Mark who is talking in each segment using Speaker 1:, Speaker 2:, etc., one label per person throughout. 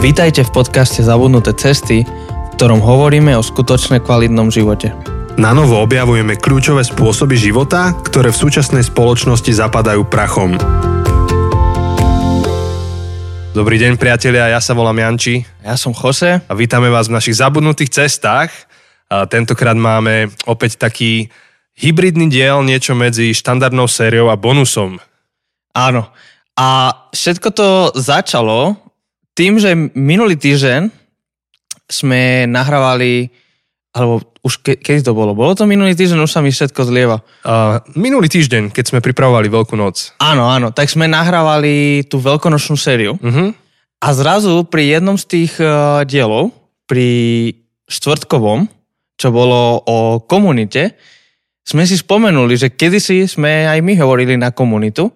Speaker 1: Vítajte v podcaste Zabudnuté cesty, v ktorom hovoríme o skutočne kvalitnom živote.
Speaker 2: Na novo objavujeme kľúčové spôsoby života, ktoré v súčasnej spoločnosti zapadajú prachom. Dobrý deň priatelia, ja sa volám Janči
Speaker 1: Ja som Jose.
Speaker 2: a vítame vás v našich zabudnutých cestách. A tentokrát máme opäť taký hybridný diel, niečo medzi štandardnou sériou a bonusom.
Speaker 1: Áno. A všetko to začalo tým, že minulý týždeň sme nahrávali, alebo už ke, kedy to bolo? Bolo to minulý týždeň, už sa mi všetko zlieva.
Speaker 2: A minulý týždeň, keď sme pripravovali Veľkú noc.
Speaker 1: Áno, áno, tak sme nahrávali tú veľkonočnú sériu
Speaker 2: Uh-huh.
Speaker 1: a zrazu pri jednom z tých uh, dielov, pri štvrtkovom, čo bolo o komunite, sme si spomenuli, že kedysi sme aj my hovorili na komunitu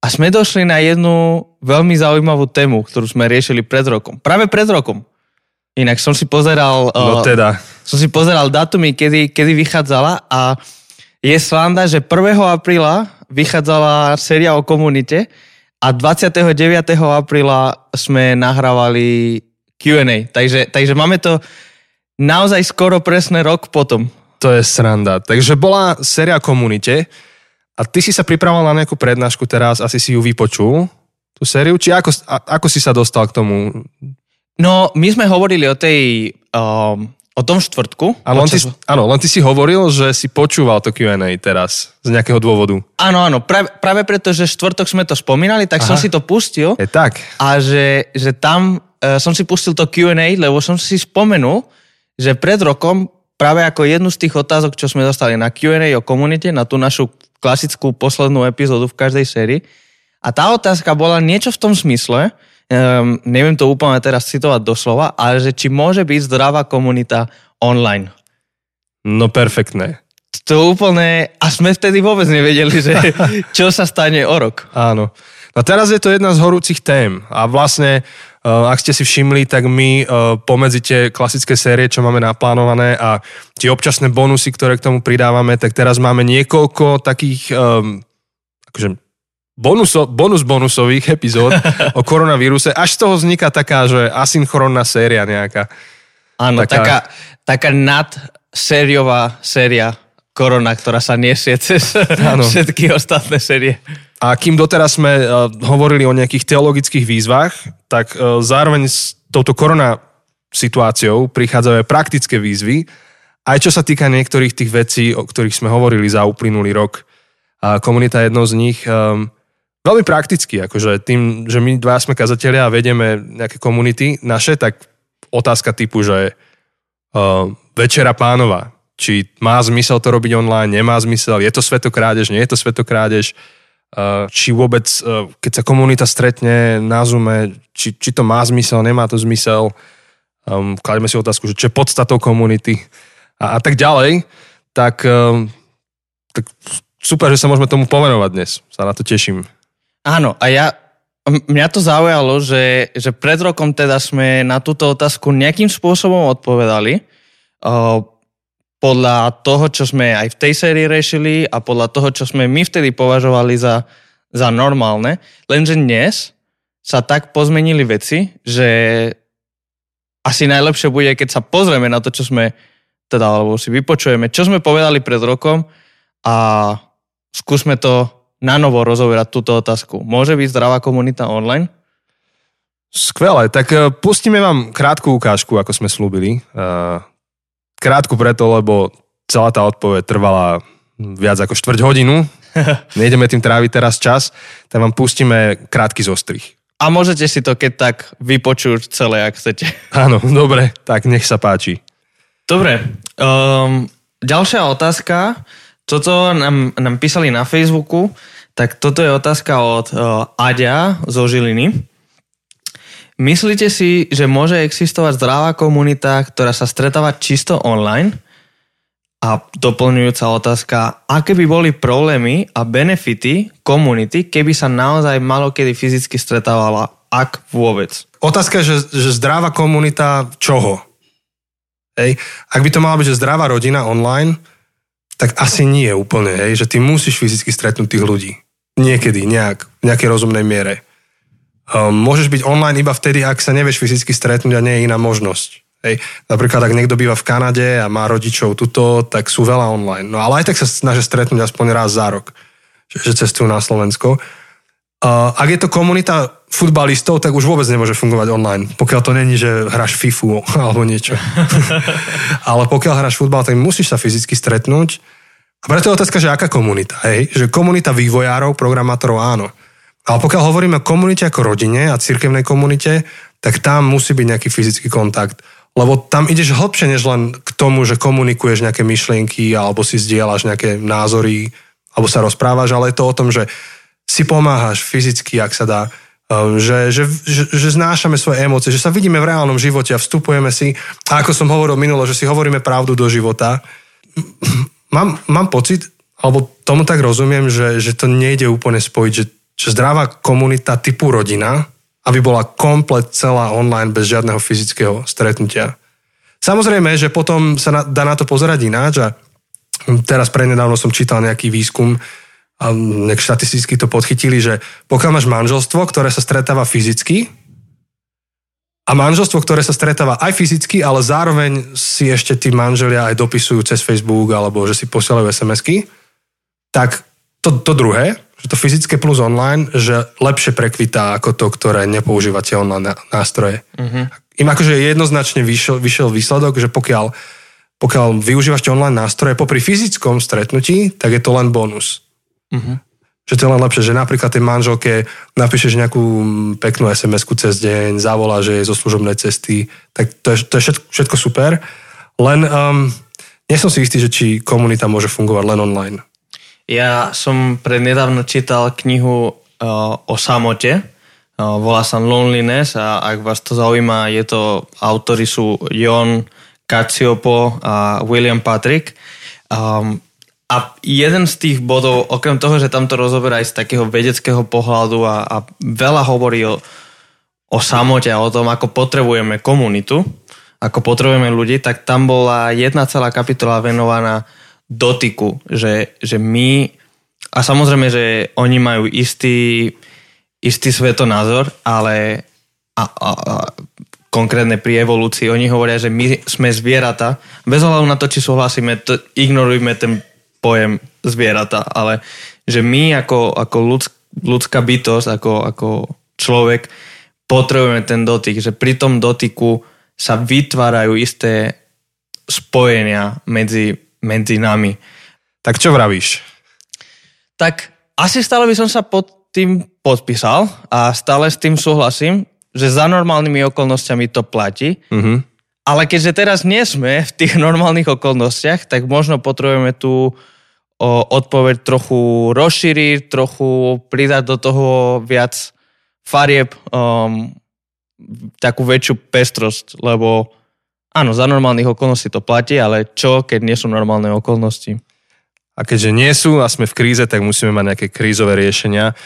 Speaker 1: a sme došli na jednu veľmi zaujímavú tému, ktorú sme riešili pred rokom. Práve pred rokom. Inak som si pozeral,
Speaker 2: No
Speaker 1: uh,
Speaker 2: teda,
Speaker 1: som si pozeral datumy, kedy, kedy vychádzala a je sranda, že 1. apríla vychádzala séria o komunite a 29. apríla sme nahrávali Q&A. Takže, takže máme to naozaj skoro presne rok potom.
Speaker 2: to je sranda. Takže bola séria komunite a ty si sa pripravoval na nejakú prednášku teraz, asi si ju vypočul, tú sériu, či ako, ako si sa dostal k tomu?
Speaker 1: No, my sme hovorili o tej, um, o tom štvrtku.
Speaker 2: A len ty, áno, len ty si hovoril, že si počúval to Q&A teraz z nejakého dôvodu.
Speaker 1: Áno, áno, práve, práve preto, že štvrtok sme to spomínali, tak som
Speaker 2: Aha.
Speaker 1: si to pustil.
Speaker 2: Je tak.
Speaker 1: a že, že tam uh, som si pustil to Q&A, lebo som si spomenul, že pred rokom práve ako jednu z tých otázok, čo sme dostali na Q&A o komunite, na tú našu klasickú poslednú epizódu v každej sérii. A tá otázka bola niečo v tom smysle, um, neviem to úplne teraz citovať doslova, ale že či môže byť zdravá komunita online.
Speaker 2: No perfektné.
Speaker 1: To úplne, a sme vtedy vôbec nevedeli, že čo sa stane o rok.
Speaker 2: Áno. No teraz je to jedna z horúcich tém a vlastne, ak ste si všimli, tak my uh, pomedzi tie klasické série, čo máme naplánované a tie občasné bonusy, ktoré k tomu pridávame, tak teraz máme niekoľko takých um, akože bonuso, bonus bonusových epizód o koronavíruse. Až z toho vzniká taká, že asynchronná séria nejaká.
Speaker 1: Áno,
Speaker 2: Taká-
Speaker 1: taká, taká nadsériová séria korona, ktorá sa nesie cez
Speaker 2: Áno.
Speaker 1: všetky ostatné série.
Speaker 2: A kým doteraz sme uh, hovorili o nejakých teologických výzvach, tak uh, zároveň s touto korona situáciou prichádzajú aj praktické výzvy, aj čo sa týka niektorých tých vecí, o ktorých sme hovorili za uplynulý rok. A komunita je jednou z nich um, veľmi prakticky, akože tým, že my dva sme kazatelia a vedieme nejaké komunity naše, tak otázka typu, že uh, večera pánova, či má zmysel to robiť online, nemá zmysel, je to svetokrádež, nie je to svetokrádež, či vôbec, uh, keď sa komunita stretne na Zoome, či, či to má zmysel, nemá to zmysel. Um, klademe si otázku, že čo je podstatou komunity a, a tak ďalej. Tak, um, tak super, že sa môžeme tomu pomenovať dnes. Sa na to teším.
Speaker 1: Áno, a ja, mňa to zaujalo, že, že pred rokom teda sme na túto otázku nejakým spôsobom odpovedali. Uh, podľa toho, čo sme aj v tej sérii riešili a podľa toho, čo sme my vtedy považovali za, za normálne. Lenže dnes sa tak pozmenili veci, že asi najlepšie bude, keď sa pozrieme na to, čo sme, teda, alebo si vypočujeme, čo sme povedali pred rokom a skúsme to na novo rozoberať túto otázku. Môže byť zdravá komunita online?
Speaker 2: Skvelé, tak eh, pustíme vám krátku ukážku, ako sme slúbili. Eh, Krátku preto, lebo celá tá odpoveď trvala viac ako štvrť hodinu. Nejdeme tým tráviť teraz čas, tak vám pustíme krátky zostrih.
Speaker 1: A môžete si to keď tak vypočuť celé, ak chcete.
Speaker 2: Áno, dobre, tak nech sa páči.
Speaker 1: Dobre, um, ďalšia otázka. Toto nám, nám písali na Facebooku, tak toto je otázka od uh, Aďa zo Žiliny. Myslíte si, že môže existovať zdravá komunita, ktorá sa stretáva čisto online? A doplňujúca otázka, aké by boli problémy a benefity komunity, keby sa naozaj malo kedy fyzicky stretávala, ak vôbec?
Speaker 2: Otázka je, že, že zdravá komunita čoho? Hej. Ak by to mala byť, že zdravá rodina online, tak asi nie úplne, hej, že ty musíš fyzicky stretnúť tých ľudí. Niekedy, nejak, v nejakej rozumnej miere. Um, môžeš byť online iba vtedy, ak sa nevieš fyzicky stretnúť a nie je iná možnosť. Hej. Napríklad, ak niekto býva v Kanade a má rodičov tuto, tak sú veľa online. No ale aj tak sa snažia stretnúť aspoň raz za rok, že, že cestujú na Slovensko. Uh, ak je to komunita futbalistov, tak už vôbec nemôže fungovať online. Pokiaľ to není, že hráš FIFU alebo niečo. ale pokiaľ hráš futbal, tak musíš sa fyzicky stretnúť. A preto je otázka, že aká komunita. Hej? Že komunita vývojárov, programátorov áno. Ale pokiaľ hovoríme o komunite ako rodine a cirkevnej komunite, tak tam musí byť nejaký fyzický kontakt. Lebo tam ideš hlbšie, než len k tomu, že komunikuješ nejaké myšlienky alebo si zdieľaš nejaké názory alebo sa rozprávaš, ale je to o tom, že si pomáhaš fyzicky, ak sa dá, um, že, že, že, že znášame svoje emócie, že sa vidíme v reálnom živote a vstupujeme si, a ako som hovoril minulo, že si hovoríme pravdu do života. Mám, mám pocit, alebo tomu tak rozumiem, že, že to nejde úplne spojiť, že že zdravá komunita typu rodina, aby bola komplet celá online bez žiadneho fyzického stretnutia. Samozrejme, že potom sa na, dá na to pozerať ináč a teraz prednedávno som čítal nejaký výskum a nejak štatisticky to podchytili, že pokiaľ máš manželstvo, ktoré sa stretáva fyzicky a manželstvo, ktoré sa stretáva aj fyzicky, ale zároveň si ešte tí manželia aj dopisujú cez Facebook alebo že si posielajú SMS-ky, tak to, to druhé, že to fyzické plus online, že lepšie prekvitá ako to, ktoré nepoužívate online nástroje. Uh-huh. Im akože jednoznačne vyšiel, vyšiel výsledok, že pokiaľ, pokiaľ využívaš online nástroje popri fyzickom stretnutí, tak je to len bonus. Uh-huh. Že to je len lepšie, že napríklad tej manželke napíšeš nejakú peknú sms cez deň, zavolá, že je zo služobnej cesty, tak to je, to je všetko, všetko super. Len um, nie som si istý, že či komunita môže fungovať len online.
Speaker 1: Ja som prednedávno čítal knihu uh, o samote, uh, volá sa Loneliness a ak vás to zaujíma, je to, autory sú Jon Kaciopo a William Patrick. Um, a jeden z tých bodov, okrem toho, že tam to rozoberá aj z takého vedeckého pohľadu a, a veľa hovorí o, o samote a o tom, ako potrebujeme komunitu, ako potrebujeme ľudí, tak tam bola jedna celá kapitola venovaná dotyku, že, že my, a samozrejme, že oni majú istý, istý svetonázor, ale a, a, a konkrétne pri evolúcii, oni hovoria, že my sme zvieratá, bez ohľadu na to, či súhlasíme, to, ignorujme ten pojem zvieratá, ale že my ako, ako ľudsk, ľudská bytosť, ako, ako človek, potrebujeme ten dotyk, že pri tom dotyku sa vytvárajú isté spojenia medzi medzi nami.
Speaker 2: Tak čo vravíš?
Speaker 1: Tak asi stále by som sa pod tým podpísal a stále s tým súhlasím, že za normálnymi okolnostiami to platí. Mm-hmm. Ale keďže teraz nie sme v tých normálnych okolnostiach, tak možno potrebujeme tú o, odpoveď trochu rozšíriť, trochu pridať do toho viac farieb, um, takú väčšiu pestrosť, lebo Áno, za normálnych okolností to platí, ale čo, keď nie sú normálne okolnosti?
Speaker 2: A keďže nie sú a sme v kríze, tak musíme mať nejaké krízové riešenia.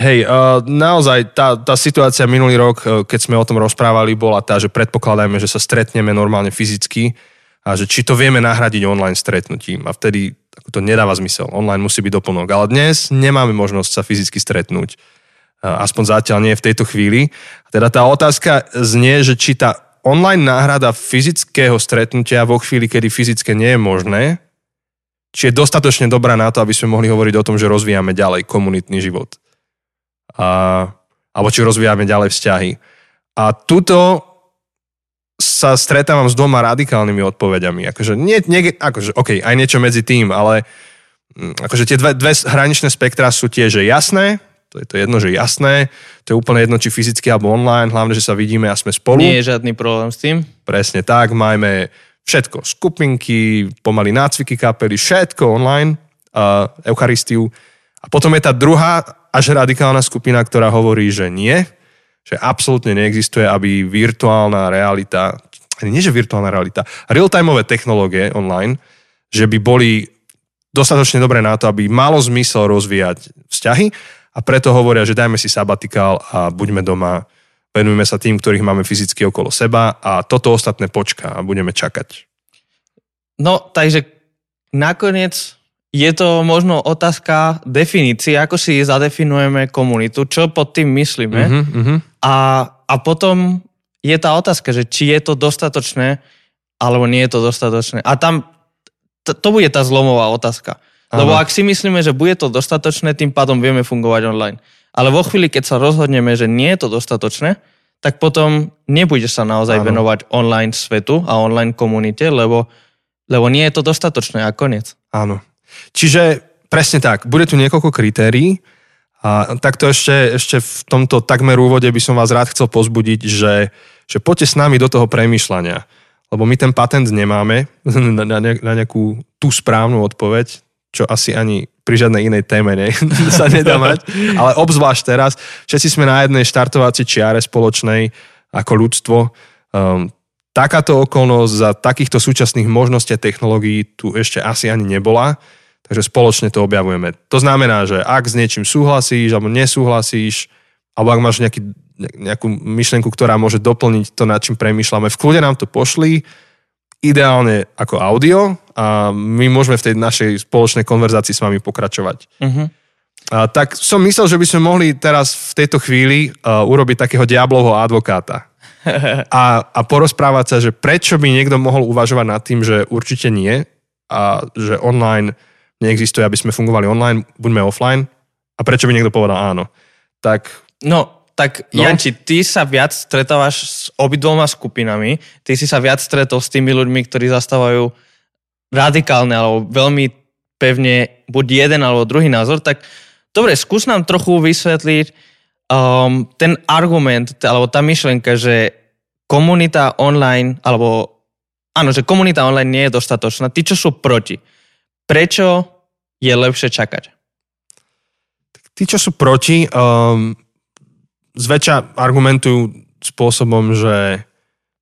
Speaker 2: Hej, uh, naozaj tá, tá situácia minulý rok, uh, keď sme o tom rozprávali, bola tá, že predpokladajme, že sa stretneme normálne fyzicky a že či to vieme nahradiť online stretnutím. A vtedy to nedáva zmysel. Online musí byť doplnok. Ale dnes nemáme možnosť sa fyzicky stretnúť. Uh, aspoň zatiaľ nie v tejto chvíli. Teda tá otázka znie, že či tá online náhrada fyzického stretnutia vo chvíli, kedy fyzické nie je možné, či je dostatočne dobrá na to, aby sme mohli hovoriť o tom, že rozvíjame ďalej komunitný život. A, alebo či rozvíjame ďalej vzťahy. A tuto sa stretávam s dvoma radikálnymi odpovediami. Akože, nie, nie, akože, OK, aj niečo medzi tým, ale mm, akože tie dve, dve hraničné spektra sú tie, že jasné, to je to jedno, že jasné, to je úplne jedno, či fyzicky alebo online, hlavne, že sa vidíme a sme spolu.
Speaker 1: Nie je žiadny problém s tým.
Speaker 2: Presne tak, máme všetko, skupinky, pomaly nácviky kapely, všetko online, uh, Eucharistiu. A potom je tá druhá až radikálna skupina, ktorá hovorí, že nie, že absolútne neexistuje, aby virtuálna realita, nie že virtuálna realita, real-timeové technológie online, že by boli dostatočne dobré na to, aby malo zmysel rozvíjať vzťahy a preto hovoria, že dajme si sabatikál a buďme doma, venujme sa tým, ktorých máme fyzicky okolo seba a toto ostatné počká a budeme čakať.
Speaker 1: No, takže nakoniec je to možno otázka definície, ako si zadefinujeme komunitu, čo pod tým myslíme.
Speaker 2: Uh-huh, uh-huh.
Speaker 1: A, a potom je tá otázka, že či je to dostatočné, alebo nie je to dostatočné. A tam to, to bude tá zlomová otázka. Lebo ak si myslíme, že bude to dostatočné, tým pádom vieme fungovať online. Ale vo chvíli, keď sa rozhodneme, že nie je to dostatočné, tak potom nebudeš sa naozaj ano. venovať online svetu a online komunite, lebo, lebo nie je to dostatočné a koniec.
Speaker 2: Áno. Čiže presne tak, bude tu niekoľko kritérií a takto ešte, ešte v tomto takmer úvode by som vás rád chcel pozbudiť, že, že poďte s nami do toho premyšľania. Lebo my ten patent nemáme na, na, na nejakú tú správnu odpoveď, čo asi ani pri žiadnej inej téme ne, sa nedá mať. Ale obzvlášť teraz, všetci sme na jednej štartovacej čiare spoločnej ako ľudstvo. Um, takáto okolnosť za takýchto súčasných možností a technológií tu ešte asi ani nebola, takže spoločne to objavujeme. To znamená, že ak s niečím súhlasíš alebo nesúhlasíš, alebo ak máš nejaký, nejakú myšlienku, ktorá môže doplniť to, nad čím premýšľame, v kľude nám to pošli, ideálne ako audio a my môžeme v tej našej spoločnej konverzácii s vami pokračovať. Uh-huh. A, tak som myslel, že by sme mohli teraz v tejto chvíli uh, urobiť takého diablovho advokáta. A, a porozprávať sa, že prečo by niekto mohol uvažovať nad tým, že určite nie a že online neexistuje, aby sme fungovali online, buďme offline a prečo by niekto povedal áno. Tak
Speaker 1: No, tak no. Janči, ty sa viac stretávaš s obidvoma skupinami, ty si sa viac stretol s tými ľuďmi, ktorí zastávajú radikálne alebo veľmi pevne buď jeden alebo druhý názor, tak dobre, skús nám trochu vysvetliť um, ten argument, alebo tá myšlenka, že komunita online, alebo áno, že komunita online nie je dostatočná. Tí, čo sú proti, prečo je lepšie čakať?
Speaker 2: Tí, čo sú proti, um, zväčša argumentujú spôsobom, že,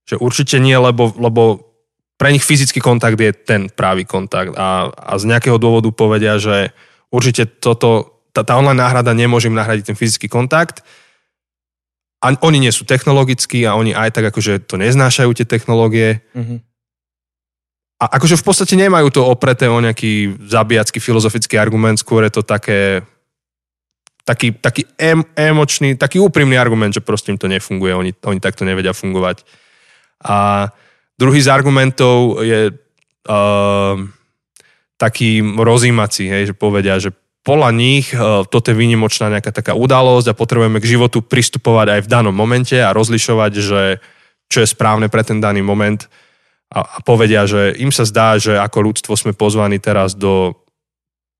Speaker 2: že určite nie, lebo, lebo pre nich fyzický kontakt je ten právý kontakt a, a z nejakého dôvodu povedia, že určite toto, tá, tá online náhrada nemôže im nahradiť ten fyzický kontakt a oni nie sú technologickí a oni aj tak akože to neznášajú tie technológie. Mm-hmm. A akože v podstate nemajú to opreté o nejaký zabíjacký filozofický argument, skôr je to také taký, taký em, emočný, taký úprimný argument, že proste im to nefunguje, oni, oni takto nevedia fungovať. A druhý z argumentov je uh, taký rozímací, hej, že povedia, že podľa nich uh, toto je výnimočná nejaká taká udalosť a potrebujeme k životu pristupovať aj v danom momente a rozlišovať, že čo je správne pre ten daný moment. A, a povedia, že im sa zdá, že ako ľudstvo sme pozvaní teraz do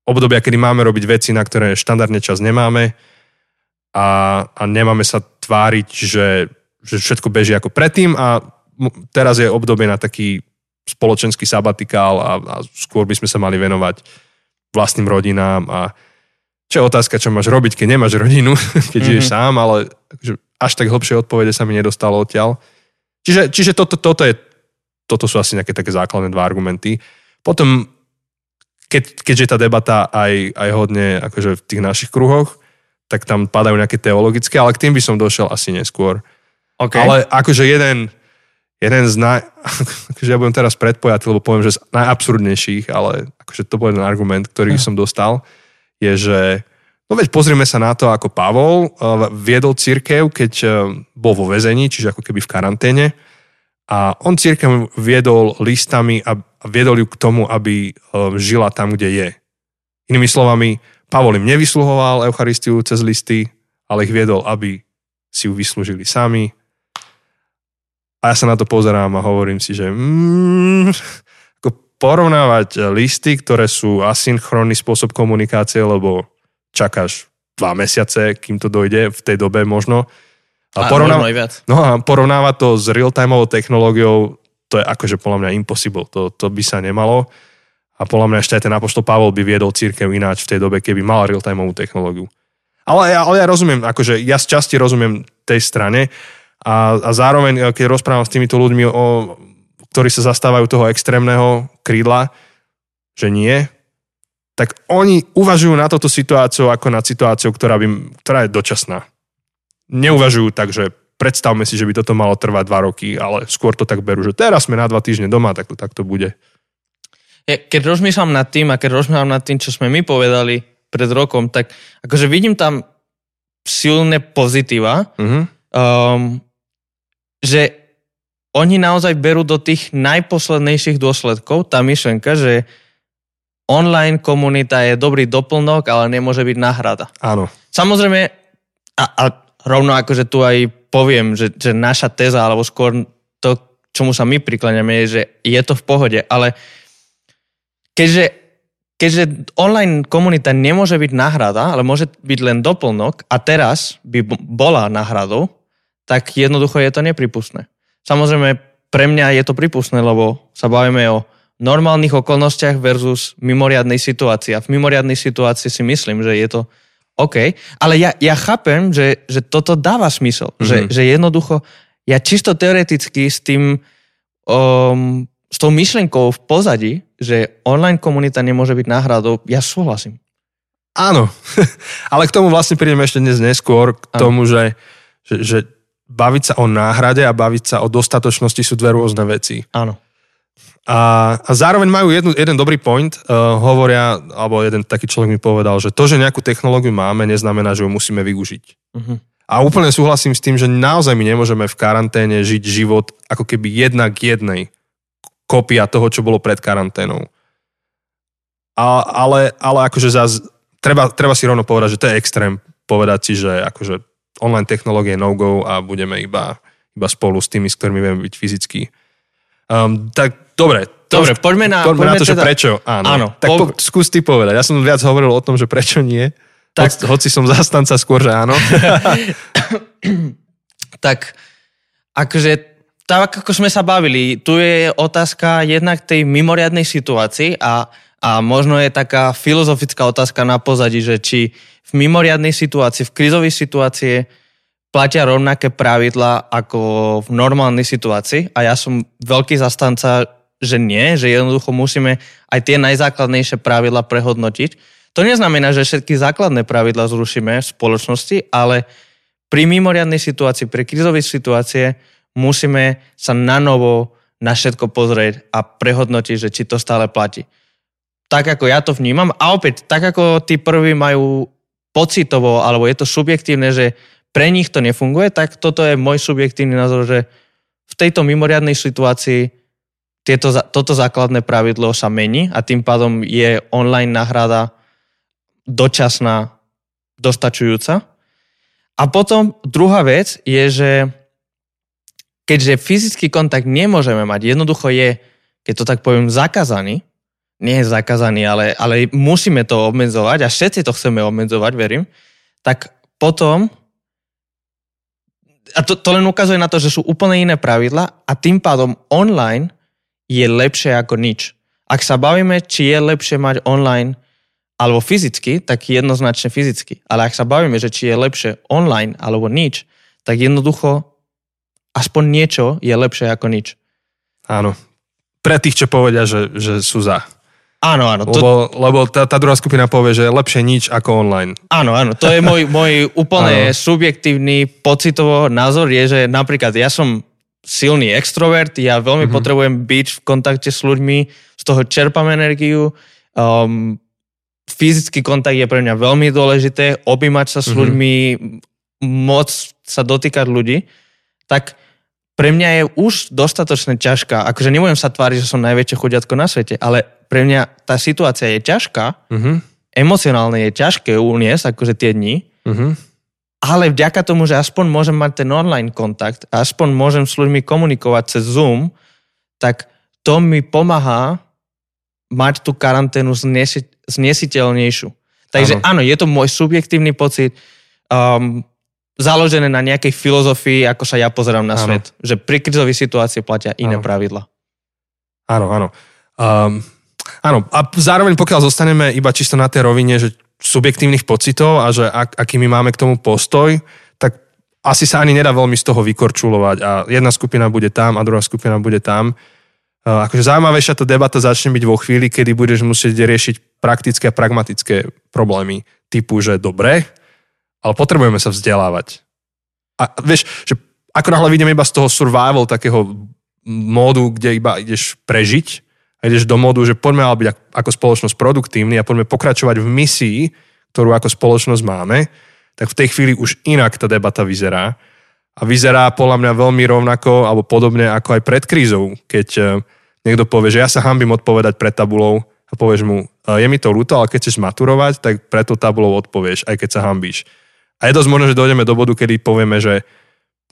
Speaker 2: obdobia, kedy máme robiť veci, na ktoré štandardne čas nemáme a, a nemáme sa tváriť, že, že všetko beží ako predtým a teraz je obdobie na taký spoločenský sabatikál a, a skôr by sme sa mali venovať vlastným rodinám a čo je otázka, čo máš robiť, keď nemáš rodinu, keď mm-hmm. žiješ sám, ale až tak hlbšie odpovede sa mi nedostalo odtiaľ. Čiže, čiže toto, toto, je, toto sú asi nejaké také základné dva argumenty. Potom keď, keďže tá debata aj, aj hodne akože v tých našich kruhoch, tak tam padajú nejaké teologické, ale k tým by som došiel asi neskôr.
Speaker 1: Okay.
Speaker 2: Ale akože jeden, jeden z naj... Akože ja budem teraz predpojatý, lebo poviem, že z najabsurdnejších, ale akože to bol jeden argument, ktorý hm. som dostal, je, že no veď pozrieme sa na to, ako Pavol uh, viedol církev, keď uh, bol vo väzení, čiže ako keby v karanténe. A on církev viedol listami a viedol ju k tomu, aby um, žila tam, kde je. Inými slovami, Pavol im nevysluhoval Eucharistiu cez listy, ale ich viedol, aby si ju vyslúžili sami. A ja sa na to pozerám a hovorím si, že mm, ako porovnávať listy, ktoré sú asynchronný spôsob komunikácie, lebo čakáš dva mesiace, kým to dojde v tej dobe možno.
Speaker 1: A, a porovnáva,
Speaker 2: no a porovnávať to s real-timeovou technológiou, to je akože podľa mňa impossible, to, to by sa nemalo. A podľa mňa ešte aj ten apoštol Pavol by viedol církev ináč v tej dobe, keby mal real-timeovú technológiu. Ale ja, ale ja rozumiem, akože ja z časti rozumiem tej strane a, a zároveň, keď rozprávam s týmito ľuďmi, o, ktorí sa zastávajú toho extrémneho krídla, že nie, tak oni uvažujú na toto situáciu ako na situáciu, ktorá, by, ktorá je dočasná. Neuvažujú tak, že predstavme si, že by toto malo trvať dva roky, ale skôr to tak berú, že teraz sme na dva týždne doma, tak to takto bude.
Speaker 1: Ja, keď rozmýšľam nad tým a keď rozmýšľam nad tým, čo sme my povedali pred rokom, tak akože vidím tam silné pozitíva,
Speaker 2: Mhm.
Speaker 1: um, že oni naozaj berú do tých najposlednejších dôsledkov tá myšlenka, že online komunita je dobrý doplnok, ale nemôže byť náhrada.
Speaker 2: Áno.
Speaker 1: Samozrejme, a, a rovno akože tu aj poviem, že, že naša téza, alebo skôr to, čomu sa my prikláňame, je, že je to v pohode, ale keďže, keďže online komunita nemôže byť náhrada, ale môže byť len doplnok a teraz by bola náhradou, tak jednoducho je to nepripustné. Samozrejme, pre mňa je to pripustné, lebo sa bavíme o normálnych okolnostiach versus mimoriadnej situácii. A v mimoriadnej situácii si myslím, že je to OK. Ale ja, ja chápem, že, že toto dáva smysel. Mm-hmm. Že, že jednoducho, ja čisto teoreticky s tým, um, s tou myšlenkou v pozadí, že online komunita nemôže byť náhradou, ja súhlasím.
Speaker 2: Áno, ale k tomu vlastne prídeme ešte dnes neskôr, k
Speaker 1: Áno.
Speaker 2: tomu, že, že, že baviť sa o náhrade a baviť sa o dostatočnosti sú dve rôzne veci.
Speaker 1: Áno.
Speaker 2: A, a zároveň majú jednu, jeden dobrý point, uh, hovoria, alebo jeden taký človek mi povedal, že to, že nejakú technológiu máme, neznamená, že ju musíme využiť.
Speaker 1: Uh-huh.
Speaker 2: A úplne súhlasím s tým, že naozaj my nemôžeme v karanténe žiť život ako keby jedna k jednej kopia toho, čo bolo pred karanténou. A, ale, ale akože zás, treba, treba si rovno povedať, že to je extrém povedať si, že akože online technológie no-go a budeme iba, iba spolu s tými, s ktorými vieme byť fyzicky. Um, tak dobre. To
Speaker 1: Dobre, poďme na,
Speaker 2: poďme na
Speaker 1: poďme
Speaker 2: to, že
Speaker 1: teda,
Speaker 2: prečo. Áno.
Speaker 1: Áno,
Speaker 2: Tak
Speaker 1: po-
Speaker 2: po, skús ty povedať. Ja som viac hovoril o tom, že prečo nie. Tak,
Speaker 1: Tak-
Speaker 2: hoci som zastanca skôr, že áno.
Speaker 1: tak akože tak ako sme sa bavili, tu je otázka jednak tej mimoriadnej situácii a, a možno je taká filozofická otázka na pozadí, že či v mimoriadnej situácii, v krizovej situácii platia rovnaké pravidla ako v normálnej situácii a ja som veľký zastanca, že nie, že jednoducho musíme aj tie najzákladnejšie pravidla prehodnotiť. To neznamená, že všetky základné pravidla zrušíme v spoločnosti, ale pri mimoriadnej situácii, pri krizovej situácie musíme sa na novo na všetko pozrieť a prehodnotiť, že či to stále platí. Tak ako ja to vnímam a opäť, tak ako tí prví majú pocitovo, alebo je to subjektívne, že pre nich to nefunguje, tak toto je môj subjektívny názor, že v tejto mimoriadnej situácii tieto, toto základné pravidlo sa mení a tým pádom je online náhrada dočasná, dostačujúca. A potom druhá vec je, že keďže fyzický kontakt nemôžeme mať, jednoducho je, keď to tak poviem, zakázaný, nie je zakázaný, ale, ale musíme to obmedzovať a všetci to chceme obmedzovať, verím, tak potom a to, to len ukazuje na to, že sú úplne iné pravidla a tým pádom online je lepšie ako nič. Ak sa bavíme, či je lepšie mať online alebo fyzicky, tak jednoznačne fyzicky. Ale ak sa bavíme, že či je lepšie online alebo nič, tak jednoducho aspoň niečo je lepšie ako nič.
Speaker 2: Áno. Pre tých, čo povedia, že, že sú za.
Speaker 1: Áno, áno. To,
Speaker 2: Lebo, lebo tá, tá druhá skupina povie, že je lepšie nič ako online.
Speaker 1: Áno, áno, to je môj, môj úplne subjektívny pocitovo názor, je, že napríklad ja som silný extrovert, ja veľmi mm-hmm. potrebujem byť v kontakte s ľuďmi, z toho čerpám energiu, um, fyzický kontakt je pre mňa veľmi dôležité, objímať sa s
Speaker 2: Mhm.
Speaker 1: ľuďmi, môcť sa dotýkať ľudí, tak pre mňa je už dostatočne ťažká. Akože nebudem sa tváriť, že som najväčšie chudiatko na svete, ale pre mňa tá situácia je ťažká,
Speaker 2: Uh-huh.
Speaker 1: emocionálne je ťažké uniesť, akože tie dni,
Speaker 2: Uh-huh.
Speaker 1: ale vďaka tomu, že aspoň môžem mať ten online kontakt, aspoň môžem s ľuďmi komunikovať cez Zoom, tak to mi pomáha mať tú karanténu znesi- znesiteľnejšiu. Takže áno. áno, je to môj subjektívny pocit, um, založené na nejakej filozofii, ako sa ja pozerám na
Speaker 2: Áno.
Speaker 1: svet. Že pri krizovej situácii platia iné
Speaker 2: Áno.
Speaker 1: pravidla.
Speaker 2: Áno, áno. Um, áno, a zároveň pokiaľ zostaneme iba čisto na tej rovine, že subjektívnych pocitov a že ak, aký my máme k tomu postoj, tak asi sa ani nedá veľmi z toho vykorčulovať a jedna skupina bude tam a druhá skupina bude tam. Uh, akože zaujímavejšia tá debata začne byť vo chvíli, kedy budeš musieť riešiť praktické a pragmatické problémy typu, že dobre, ale potrebujeme sa vzdelávať. A vieš, že ako náhle vidíme iba z toho survival, takého módu, kde iba ideš prežiť a ideš do modu, že poďme ale byť ako spoločnosť produktívni a poďme pokračovať v misii, ktorú ako spoločnosť máme, tak v tej chvíli už inak tá debata vyzerá. A vyzerá podľa mňa veľmi rovnako alebo podobne ako aj pred krízou, keď e, niekto povie, že ja sa hambím odpovedať pred tabulou a povieš mu, e, je mi to ľúto, ale keď chceš maturovať, tak pred tou tabulou odpovieš, aj keď sa hambíš. A je dosť možné, že dojdeme do bodu, kedy povieme, že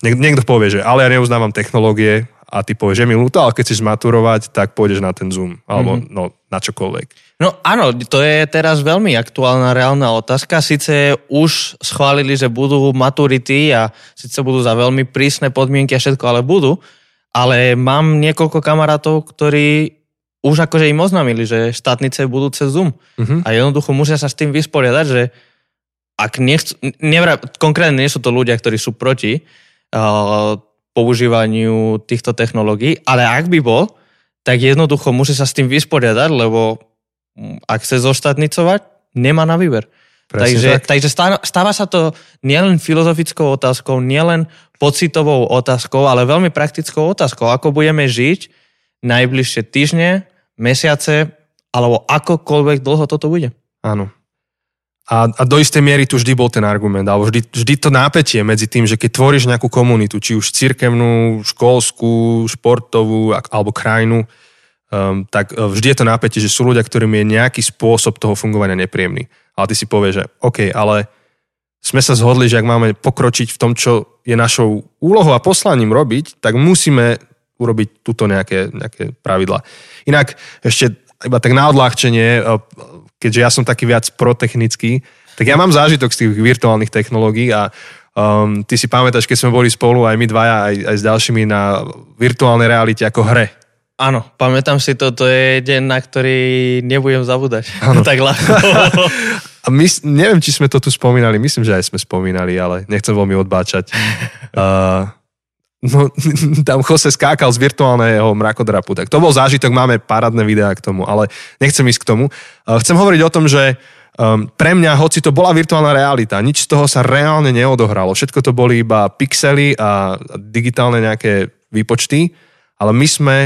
Speaker 2: niekto povie, že ale ja neuznávam technológie a ty povieš, že mi ľúto, ale keď chceš maturovať, tak pôjdeš na ten Zoom alebo mm-hmm. no, na čokoľvek.
Speaker 1: No áno, to je teraz veľmi aktuálna reálna otázka. Sice už schválili, že budú maturity a síce budú za veľmi prísne podmienky a všetko, ale budú. Ale mám niekoľko kamarátov, ktorí už akože im oznámili, že štátnice budú cez Zoom. Mm-hmm. A jednoducho musia sa s tým vysporiadať, že ak nechcú, nevra, konkrétne nie sú to ľudia, ktorí sú proti uh, používaniu týchto technológií, ale ak by bol, tak jednoducho musí sa s tým vysporiadať, lebo mm, ak chce zoštátnicovať, nemá na výber. Presne takže, tak. takže stáva, stáva sa to nielen filozofickou otázkou, nielen pocitovou otázkou, ale veľmi praktickou otázkou, ako budeme žiť najbližšie týždne, mesiace, alebo akokoľvek dlho toto bude.
Speaker 2: Áno. A, a do istej miery tu vždy bol ten argument, alebo vždy, vždy to nápetie medzi tým, že keď tvoríš nejakú komunitu, či už cirkevnú, školskú, športovú alebo krajinu, um, tak e, vždy je to nápetie, že sú ľudia, ktorým je nejaký spôsob toho fungovania nepríjemný. Ale ty si povieš, že OK, ale sme sa zhodli, že ak máme pokročiť v tom, čo je našou úlohou a poslaním robiť, tak musíme urobiť túto nejaké, nejaké pravidla. Inak ešte iba tak na odľahčenie, e, keďže ja som taký viac protechnický, tak ja mám zážitok z tých virtuálnych technológií a um, ty si pamätáš, keď sme boli spolu aj my dvaja, aj, aj s ďalšími na virtuálnej realite ako hre.
Speaker 1: Áno, pamätám si to, to je deň, na ktorý nebudem zabúdať. Áno. tak ľahko.
Speaker 2: A my, neviem, či sme to tu spomínali, myslím, že aj sme spomínali, ale nechcem veľmi odbáčať. Uh, no, tam Jose skákal z virtuálneho mrakodrapu. Tak to bol zážitok, máme parádne videá k tomu, ale nechcem ísť k tomu. Chcem hovoriť o tom, že pre mňa, hoci to bola virtuálna realita, nič z toho sa reálne neodohralo. Všetko to boli iba pixely a digitálne nejaké výpočty, ale my sme,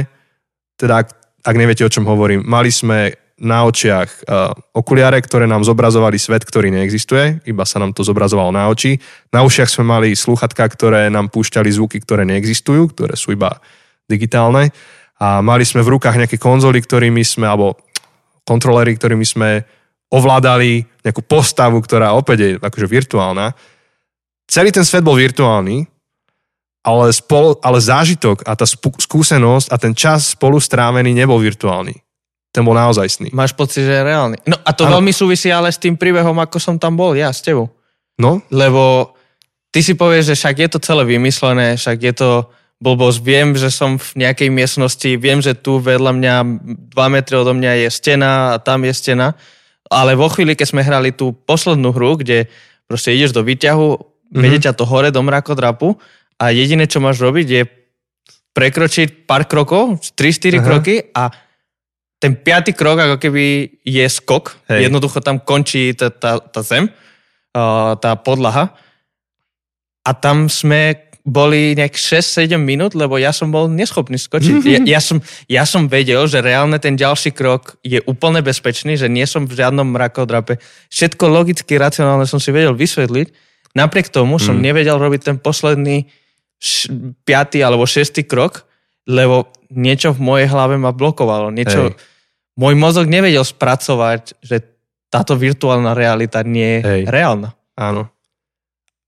Speaker 2: teda ak, ak neviete, o čom hovorím, mali sme na očiach uh, okuliare, ktoré nám zobrazovali svet, ktorý neexistuje, iba sa nám to zobrazovalo na oči. Na ušiach sme mali sluchatka, ktoré nám púšťali zvuky, ktoré neexistujú, ktoré sú iba digitálne. A mali sme v rukách nejaké konzoly, ktorými sme, alebo kontrolery, ktorými sme ovládali nejakú postavu, ktorá opäť je akože virtuálna. Celý ten svet bol virtuálny, ale, spolu, ale zážitok a tá skúsenosť a ten čas spolu strávený nebol virtuálny ten bol naozaj sný.
Speaker 1: Máš pocit, že je reálny. No a to ano. veľmi súvisí ale s tým príbehom, ako som tam bol ja s tebou.
Speaker 2: No?
Speaker 1: Lebo ty si povieš, že však je to celé vymyslené, však je to blbosť. Viem, že som v nejakej miestnosti, viem, že tu vedľa mňa, dva metry odo mňa je stena a tam je stena. Ale vo chvíli, keď sme hrali tú poslednú hru, kde proste ideš do výťahu, mm-hmm. vedie ťa to hore do mrakodrapu a jediné, čo máš robiť, je prekročiť pár krokov, 3-4 kroky a ten piatý krok ako keby je skok. Hej. Jednoducho tam končí tá, tá, tá zem, tá podlaha. A tam sme boli nejak 6-7 minút, lebo ja som bol neschopný skočiť. Ja, ja, som, ja som vedel, že reálne ten ďalší krok je úplne bezpečný, že nie som v žiadnom mrakodrape. Všetko logicky, racionálne som si vedel vysvetliť. Napriek tomu som mm. nevedel robiť ten posledný š- piatý alebo šestý krok, lebo niečo v mojej hlave ma blokovalo. Niečo, Hej môj mozog nevedel spracovať, že táto virtuálna realita nie je Hej. reálna.
Speaker 2: Áno.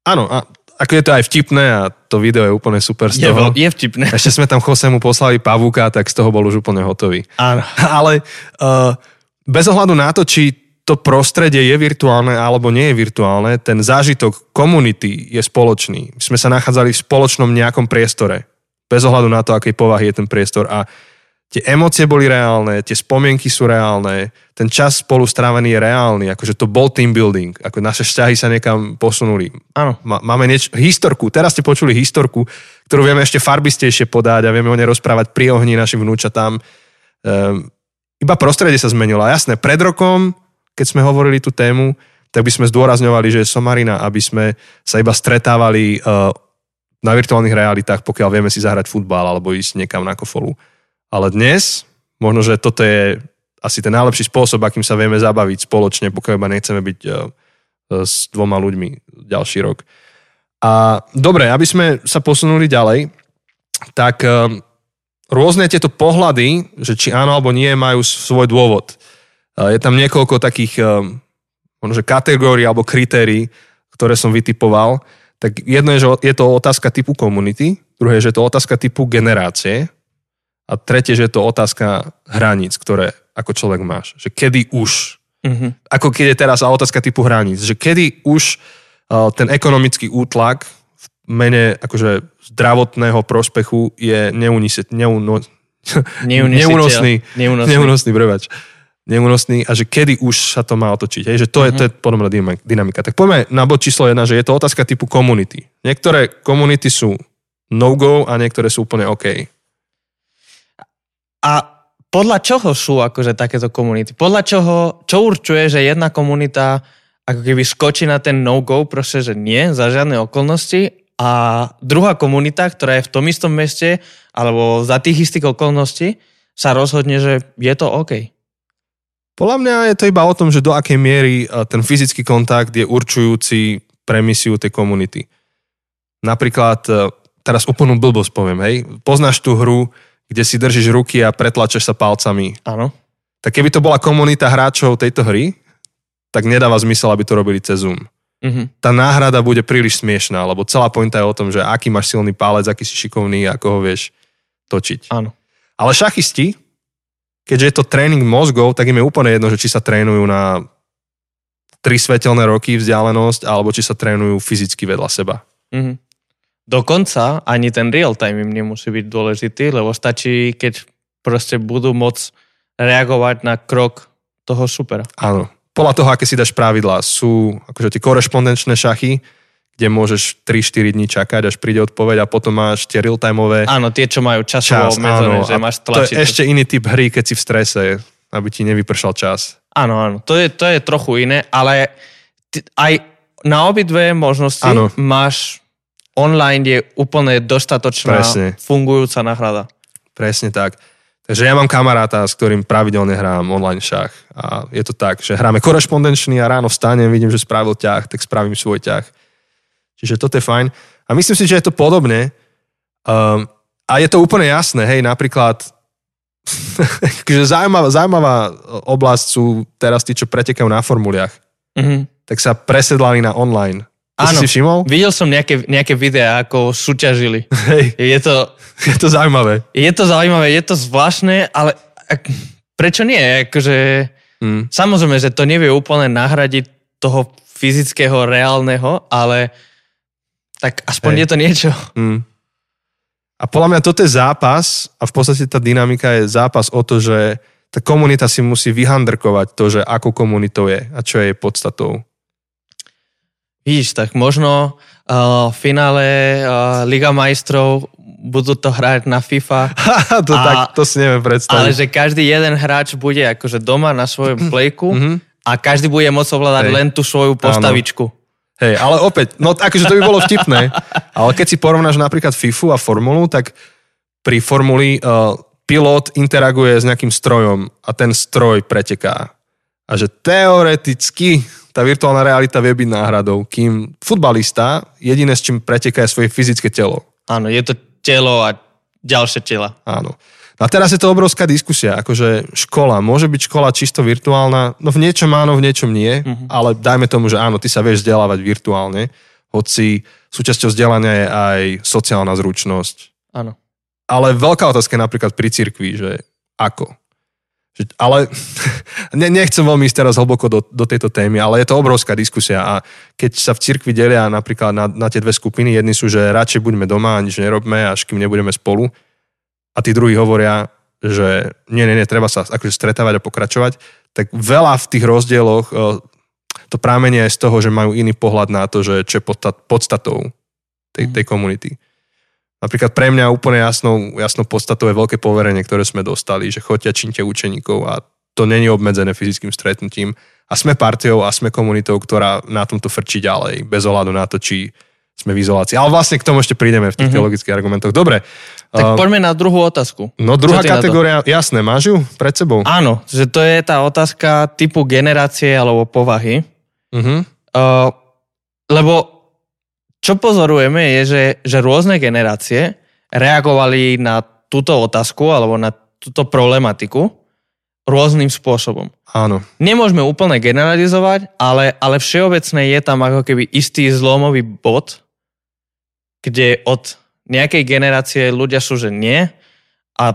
Speaker 2: Áno, a ako je to aj vtipné a to video je úplne super z toho.
Speaker 1: Je, je vtipné.
Speaker 2: Ešte sme tam Chosemu poslali pavúka, tak z toho bol už úplne hotový.
Speaker 1: Áno.
Speaker 2: Ale uh, bez ohľadu na to, či to prostredie je virtuálne alebo nie je virtuálne, ten zážitok komunity je spoločný. My sme sa nachádzali v spoločnom nejakom priestore. Bez ohľadu na to, akej povahy je ten priestor. A tie emócie boli reálne, tie spomienky sú reálne, ten čas spolu strávený je reálny, akože to bol team building, ako naše vzťahy sa niekam posunuli.
Speaker 1: Áno.
Speaker 2: Máme niečo, historku, teraz ste počuli historku, ktorú vieme ešte farbistejšie podať a vieme o nej rozprávať pri ohni našim vnúčatám. Um, iba prostredie sa zmenilo. A jasné, pred rokom, keď sme hovorili tú tému, tak by sme zdôrazňovali, že je somarina, aby sme sa iba stretávali uh, na virtuálnych realitách, pokiaľ vieme si zahrať futbal alebo ísť niekam na kofolu ale dnes Možno, že toto je asi ten najlepší spôsob, akým sa vieme zabaviť spoločne, pokiaľ iba nechceme byť uh, s dvoma ľuďmi ďalší rok. A dobre, aby sme sa posunuli ďalej, tak uh, rôzne tieto pohľady, že či áno alebo nie, majú svoj dôvod. Je tam niekoľko takých možno, že kategórií alebo kritérií, ktoré som vytipoval. Tak jedno je, že je to otázka typu komunity, druhé že je to otázka typu generácie a tretie, že je to otázka hraníc, ktoré ako človek máš. Že kedy už, mm-hmm. ako keď je teraz otázka typu hraníc, že kedy už uh, ten ekonomický útlak v mene akože zdravotného prospechu je neuniset, neuno, neúnosný, neúnosný, neúnosný, brevač neúnosný a že kedy už sa to má otočiť. Hej? Že to, mm-hmm. je, to je mhm. podobná dynamika. Tak poďme na bod číslo jedna, že je to otázka typu komunity. Niektoré komunity sú no-go a niektoré sú úplne OK.
Speaker 1: A podľa čoho sú akože takéto komunity? Podľa čoho, čo určuje, že jedna komunita ako keby skočí na ten no-go, proste, že nie, za žiadne okolnosti a druhá komunita, ktorá je v tom istom meste alebo za tých istých okolností sa rozhodne, že je to OK.
Speaker 2: Podľa mňa je to iba o tom, že do akej miery e, ten fyzický kontakt je určujúci pre misiu tej komunity. Napríklad, e, teraz úplnú blbosť poviem, hej, poznáš tú hru, kde si držíš ruky a pretlačeš sa palcami.
Speaker 1: Áno.
Speaker 2: Tak keby to bola komunita hráčov tejto hry, tak nedáva zmysel, aby to robili cez Zoom. Mm-hmm. Tá náhrada bude príliš smiešná, lebo celá pointa je o tom, že aký máš silný palec, aký si šikovný, ako ho vieš točiť.
Speaker 1: Áno.
Speaker 2: Ale šachisti, keďže je to tréning mozgov, tak im je úplne jedno, že či sa trénujú na tri svetelné roky vzdialenosť, alebo či sa trénujú fyzicky vedľa seba. Mm-hmm.
Speaker 1: Dokonca ani ten real time im nemusí byť dôležitý, lebo stačí, keď proste budú môcť reagovať na krok toho supera.
Speaker 2: Áno. Podľa toho, aké si dáš pravidlá, sú akože tie korešpondenčné šachy, kde môžeš 3-4 dní čakať, až príde odpoveď a potom máš tie real-timeové...
Speaker 1: Áno, tie, čo majú časovo čas, obmedzené, že máš
Speaker 2: tlačiť. To je ešte iný typ hry, keď si v strese, aby ti nevypršal čas.
Speaker 1: Áno, áno, to je, to je trochu iné, ale ty, aj na obidve možnosti áno. máš online je úplne dostatočná Presne. fungujúca náhrada.
Speaker 2: Presne tak. Takže ja mám kamaráta, s ktorým pravidelne hrám online šach a je to tak, že hráme korešpondenčný a ráno vstanem, vidím, že spravil ťah, tak spravím svoj ťah Čiže toto je fajn. A myslím si, že je to podobné. Um, a je to úplne jasné, hej, napríklad že zaujímavá, zaujímavá oblasť sú teraz tí, čo pretekajú na formuliach. Mm-hmm. Tak sa presedlali na online.
Speaker 1: Áno, si všimol? videl som nejaké, nejaké videá, ako súťažili. Hej. Je to...
Speaker 2: Je to zaujímavé.
Speaker 1: Je to zaujímavé, je to zvláštne, ale ak, prečo nie? Akože, mm. Samozrejme, že to nevie úplne nahradiť toho fyzického, reálneho, ale tak aspoň Hej. je to niečo. Mm.
Speaker 2: A podľa mňa toto je zápas a v podstate tá dynamika je zápas o to, že tá komunita si musí vyhandrkovať to, že ako komunitou je a čo je jej podstatou.
Speaker 1: Vidíš, tak možno uh, v finále uh, Liga majstrov budú to hrať na FIFA.
Speaker 2: to, a, tak, to si neviem predstaviť.
Speaker 1: Ale že každý jeden hráč bude akože doma na svojom plejku mm-hmm. a každý bude môcť ovládať Hej. len tú svoju postavičku. Áno.
Speaker 2: Hej, ale opäť, no akože to by bolo vtipné, ale keď si porovnáš napríklad FIFU a formulu, tak pri formuli uh, pilot interaguje s nejakým strojom a ten stroj preteká. A že teoreticky tá virtuálna realita vie byť náhradou, kým futbalista jediné, s čím preteká je svoje fyzické telo.
Speaker 1: Áno, je to telo a ďalšie tela.
Speaker 2: Áno. A teraz je to obrovská diskusia, akože škola, môže byť škola čisto virtuálna, no v niečom áno, v niečom nie, uh-huh. ale dajme tomu, že áno, ty sa vieš vzdelávať virtuálne, hoci súčasťou vzdelania je aj sociálna zručnosť.
Speaker 1: Áno.
Speaker 2: Ale veľká otázka je napríklad pri cirkvi, že ako? Ale ne, nechcem veľmi ísť teraz hlboko do, do tejto témy, ale je to obrovská diskusia a keď sa v cirkvi delia napríklad na, na tie dve skupiny, jedni sú, že radšej buďme doma a nič nerobme, až kým nebudeme spolu. A tí druhí hovoria, že nie, nie, nie, treba sa akože stretávať a pokračovať, tak veľa v tých rozdieloch e, to prámenie je z toho, že majú iný pohľad na to, že čo je podstatou tej, tej komunity. Napríklad pre mňa úplne jasnou, jasnou podstatou je veľké poverenie, ktoré sme dostali, že choďte činte učeníkov a to není obmedzené fyzickým stretnutím. A sme partiou a sme komunitou, ktorá na tomto frčí ďalej, bez ohľadu na to, či sme v izolácii. Ale vlastne k tomu ešte prídeme v tých mm-hmm. teologických argumentoch. Dobre,
Speaker 1: Tak poďme na druhú otázku.
Speaker 2: No druhá kategória, jasné, máš ju pred sebou?
Speaker 1: Áno, že to je tá otázka typu generácie alebo povahy.
Speaker 2: Uh-huh.
Speaker 1: Uh, lebo čo pozorujeme je, že, že rôzne generácie reagovali na túto otázku alebo na túto problematiku rôznym spôsobom.
Speaker 2: Áno.
Speaker 1: Nemôžeme úplne generalizovať, ale, ale všeobecne je tam ako keby istý zlomový bod, kde od nejakej generácie ľudia sú, že nie a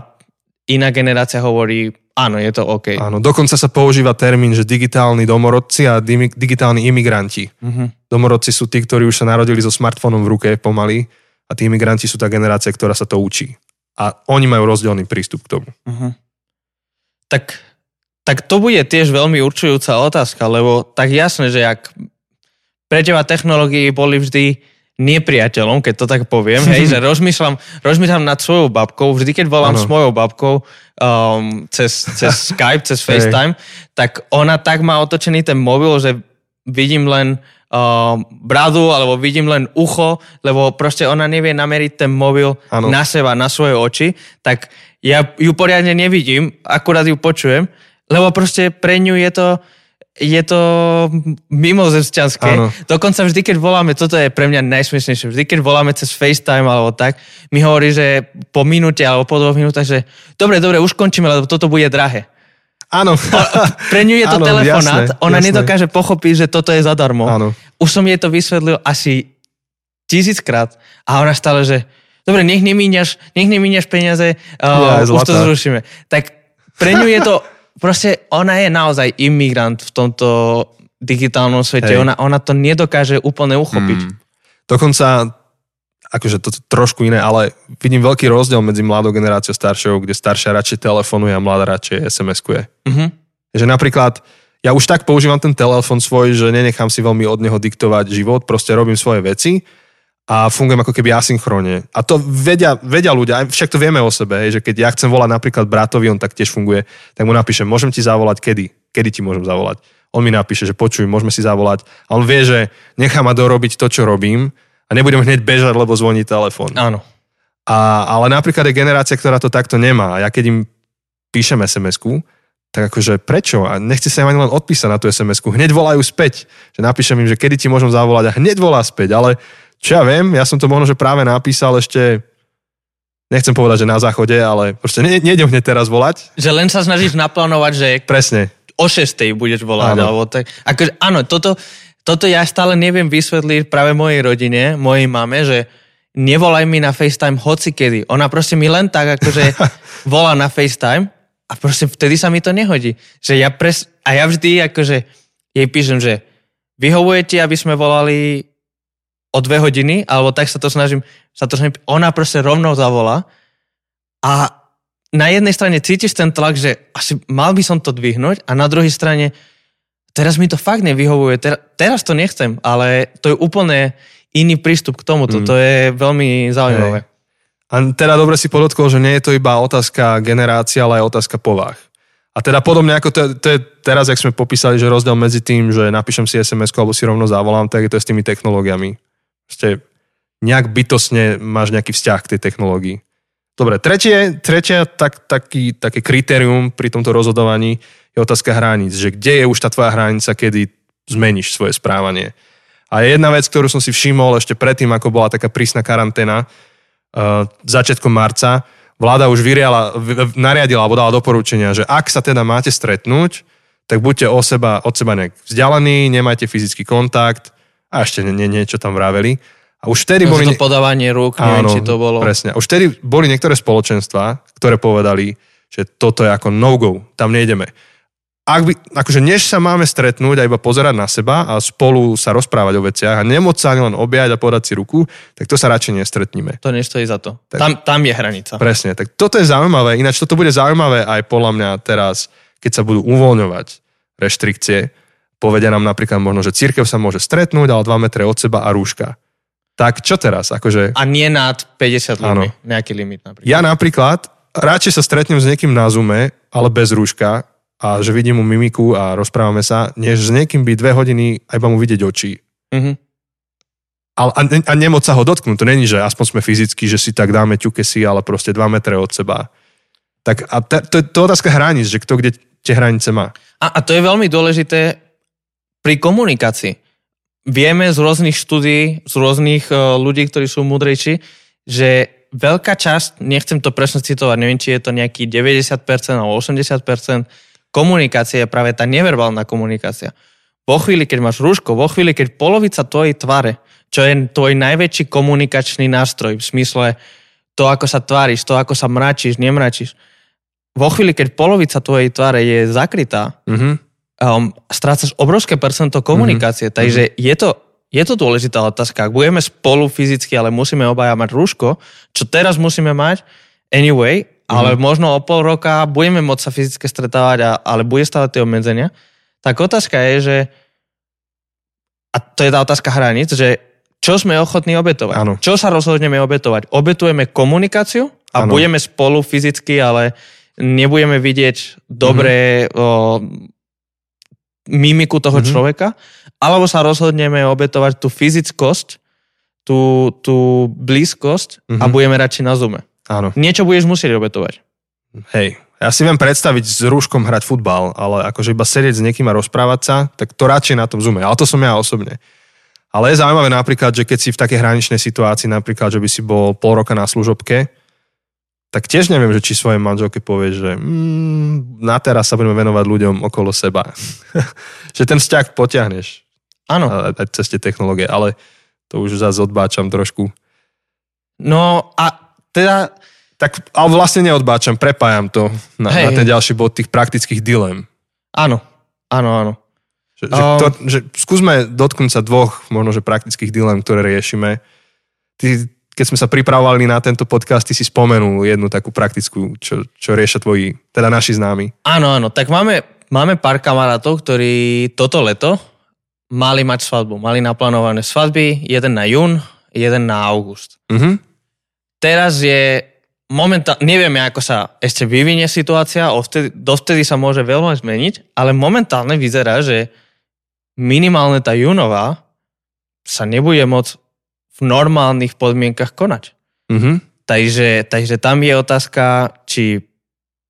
Speaker 1: iná generácia hovorí, áno, je to OK.
Speaker 2: Áno, dokonca sa používa termín, že digitálni domorodci a digitálni imigranti.
Speaker 1: Uh-huh.
Speaker 2: Domorodci sú tí, ktorí už sa narodili so smartfónom v ruke pomaly a tí imigranti sú tá generácia, ktorá sa to učí. A oni majú rozdielný prístup k tomu.
Speaker 1: Uh-huh. Tak, tak to bude tiež veľmi určujúca otázka, lebo tak jasné, že ak pre teba technológie boli vždy nepriateľom, keď to tak poviem, hej, že rozmýšľam, rozmýšľam nad svojou babkou, vždy keď volám
Speaker 2: Áno.
Speaker 1: s mojou babkou um, cez, cez Skype, cez FaceTime, tak ona tak má otočený ten mobil, že vidím len um, bradu alebo vidím len ucho, lebo proste ona nevie nameriť ten mobil
Speaker 2: Áno.
Speaker 1: na seba, na svoje oči, tak ja ju poriadne nevidím, akurát ju počujem, lebo proste pre ňu je to je to mimozemšťanské.
Speaker 2: Áno.
Speaker 1: Dokonca vždy, keď voláme, toto je pre mňa najsmiešnejšie, vždy, keď voláme cez FaceTime alebo tak, mi hovorí, že po minúte alebo po dvoch minútach, že dobre, dobre, už končíme, lebo toto bude drahé.
Speaker 2: Áno.
Speaker 1: Pre ňu je to
Speaker 2: Áno,
Speaker 1: telefonát,
Speaker 2: jasné,
Speaker 1: ona
Speaker 2: jasné.
Speaker 1: nedokáže pochopiť, že toto je zadarmo.
Speaker 2: Áno.
Speaker 1: Už som jej to vysvetlil asi tisíckrát a ona stále, že dobre, nech nemíňaš, nech nemíňaš peniaze, uh,
Speaker 2: Ja,
Speaker 1: už to zrušíme. Tak pre ňu je to, proste ona je naozaj imigrant v tomto digitálnom svete.
Speaker 2: Hej.
Speaker 1: Ona, ona to nedokáže úplne uchopiť.
Speaker 2: Mm. Dokonca, akože to trošku iné, ale vidím veľký rozdiel medzi mladou generáciou staršou, kde staršia radšej telefonuje a mladá radšej SMS-kuje.
Speaker 1: Mhm.
Speaker 2: Že napríklad, ja už tak používam ten telefon svoj, že nenechám si veľmi od neho diktovať život, proste robím svoje veci a fungujem ako keby asynchronne. A to vedia, vedia ľudia, však to vieme o sebe, že keď ja chcem volať napríklad bratovi, on tak tiež funguje, tak mu napíšem, môžem ti zavolať kedy? Kedy ti môžem zavolať? On mi napíše, že počuj, môžeme si zavolať. A on vie, že nechá ma dorobiť to, čo robím a nebudem hneď bežať, lebo zvoní telefón.
Speaker 1: Áno.
Speaker 2: A, ale napríklad je generácia, ktorá to takto nemá. Ja keď im píšem SMS-ku, tak akože prečo? A nechce sa im ani len odpísať na tú SMS-ku. Hneď volajú späť. Že napíšem im, že kedy ti môžem zavolať a hneď volá späť. Ale čo ja viem, ja som to možno, že práve napísal ešte nechcem povedať, že na záchode, ale proste ne, nejdem hneď teraz volať.
Speaker 1: Že len sa snažíš naplánovať, že
Speaker 2: Presne.
Speaker 1: o 6. budeš volať.
Speaker 2: Áno.
Speaker 1: Alebo tak. Akože, áno, toto, toto ja stále neviem vysvetliť práve mojej rodine, mojej mame, že nevolaj mi na FaceTime hoci kedy. Ona proste mi len tak akože volá na FaceTime a proste vtedy sa mi to nehodí. Že ja pres... A ja vždy akože jej píšem, že vyhovuje ti, aby sme volali o dve hodiny, alebo tak sa to snažím, sa to snažím, ona proste rovnou zavolá a na jednej strane cítiš ten tlak, že asi mal by som to dvihnúť a na druhej strane teraz mi to fakt nevyhovuje, teraz, teraz to nechcem, ale to je úplne iný prístup k tomuto,
Speaker 2: Mm.
Speaker 1: to je veľmi zaujímavé.
Speaker 2: A teda dobre si podotkol, že nie je to iba otázka generácie, ale aj otázka povah. A teda podobne ako to, to je teraz, jak sme popísali, že rozdiel medzi tým, že napíšem si sms alebo si rovno zavolám, tak je to s tými technológiami. Ste nejak bytosne máš nejaký vzťah k tej technológii. Dobre, tretie, tretie tak, taký, také kritérium pri tomto rozhodovaní je otázka hraníc, že kde je už tá tvoja hranica, kedy zmeníš svoje správanie. A jedna vec, ktorú som si všimol ešte predtým, ako bola taká prísna karanténa, uh, začiatkom marca, vláda už vyriala, nariadila alebo dala doporučenia, že ak sa teda máte stretnúť, tak buďte o seba, od seba nejak vzdialení, nemajte fyzický kontakt a ešte nie, nie, niečo tam vraveli. A už vtedy
Speaker 1: No,
Speaker 2: boli...
Speaker 1: to podávanie rúk, neviem, či to bolo.
Speaker 2: Presne. Už vtedy boli niektoré spoločenstva, ktoré povedali, že toto je ako no-go, tam nejdeme. Ak by, akože než sa máme stretnúť a iba pozerať na seba a spolu sa rozprávať o veciach a nemôcť sa ani len objať a podať si ruku, tak to sa radšej nestretníme.
Speaker 1: To nestojí za to.
Speaker 2: Tak.
Speaker 1: Tam, tam je hranica.
Speaker 2: Presne, tak toto je zaujímavé. Ináč toto bude zaujímavé aj podľa mňa teraz, keď sa budú uvoľňovať reštrikcie. Povedia nám napríklad možno, že církev sa môže stretnúť, ale 2 metre od seba a rúška. Tak čo teraz? Akože...
Speaker 1: A nie nad 50
Speaker 2: Áno.
Speaker 1: ľudí. Nejaký limit napríklad.
Speaker 2: Ja napríklad radšej sa stretnem s niekým na Zoome, ale bez rúška a že vidím mu mimiku a rozprávame sa, než s niekým byť dve hodiny a iba mu vidieť oči.
Speaker 1: Mhm.
Speaker 2: a, a, a nemoc sa ho dotknúť. To není, že aspoň sme fyzicky, že si tak dáme ťuke si, ale proste 2 metre od seba. Tak a to, to, to je otázka hraníc, že kto kde tie hranice má.
Speaker 1: A, a to je veľmi dôležité pri komunikácii. Vieme z rôznych štúdí, z rôznych uh, ľudí, ktorí sú múdrejší, že veľká časť, nechcem to presne citovať, neviem, či je to nejaký 90% alebo 80%, komunikácie je práve tá neverbálna komunikácia. Vo chvíli, keď máš rúško, vo chvíli, keď polovica tvojej tvare čo je tvoj najväčší komunikačný nástroj v smysle to, ako sa tváriš, to, ako sa mračíš, nemračíš. Vo chvíli, keď polovica tvojej tváre je zakrytá, mm-hmm. Um, strácaš obrovské percento komunikácie. Mm-hmm. Takže je to, je to dôležitá otázka. Ak budeme spolu fyzicky, ale musíme obaja mať rúško, čo teraz musíme mať, anyway, mm-hmm. ale možno o pol roka budeme môcť sa fyzicky stretávať, a, ale bude stále tie obmedzenia, tak otázka je, že a to je tá otázka hraníc, že čo sme ochotní obetovať.
Speaker 2: Ano.
Speaker 1: Čo sa rozhodneme obetovať? Obetujeme komunikáciu a ano. budeme spolu fyzicky, ale nebudeme vidieť dobré mm-hmm. o, mimiku toho mm-hmm. človeka, alebo sa rozhodneme obetovať tú fyzickosť, tú, tú blízkosť mm-hmm. a mhm. budeme radšej na zume.
Speaker 2: Áno.
Speaker 1: Niečo budeš musieť obetovať.
Speaker 2: Hej, ja si viem predstaviť s rúškom hrať futbal, ale akože iba sedieť s niekým a rozprávať sa, tak to radšej na tom zume. Ale to som ja osobne. Ale je zaujímavé napríklad, že keď si v takej hraničnej situácii, napríklad, že by si bol pol roka na služobke, tak tiež neviem, že či svojej manželke povie, že mm, na teraz sa budeme venovať ľuďom okolo seba. že ten vzťah potiahneš.
Speaker 1: Áno.
Speaker 2: Aj cez tie technológie, ale to už zase odbáčam trošku.
Speaker 1: No a teda...
Speaker 2: Tak, ale vlastne neodbáčam, prepájam to na, hej, na ten ďalší bod tých praktických dilem.
Speaker 1: Áno, áno, áno.
Speaker 2: Že, že, to, že skúsme dotknúť sa dvoch možno, že praktických dilem, ktoré riešime. Ty, keď sme sa pripravovali na tento podcast, ty si spomenul jednu takú praktickú, čo, čo riešia tvoji, teda naši známi.
Speaker 1: Áno, áno, tak máme, máme pár kamarátov, ktorí toto leto mali mať svadbu. Mali naplánované svadby, jeden na jún, jeden na august. Uh-huh. Teraz je momentálne, nevieme, ako sa ešte vyvinie situácia, dovtedy sa môže veľmi zmeniť, ale momentálne vyzerá, že minimálne tá junová sa nebude môcť v normálnych podmienkach konať. Mm-hmm. Takže, takže tam je otázka, či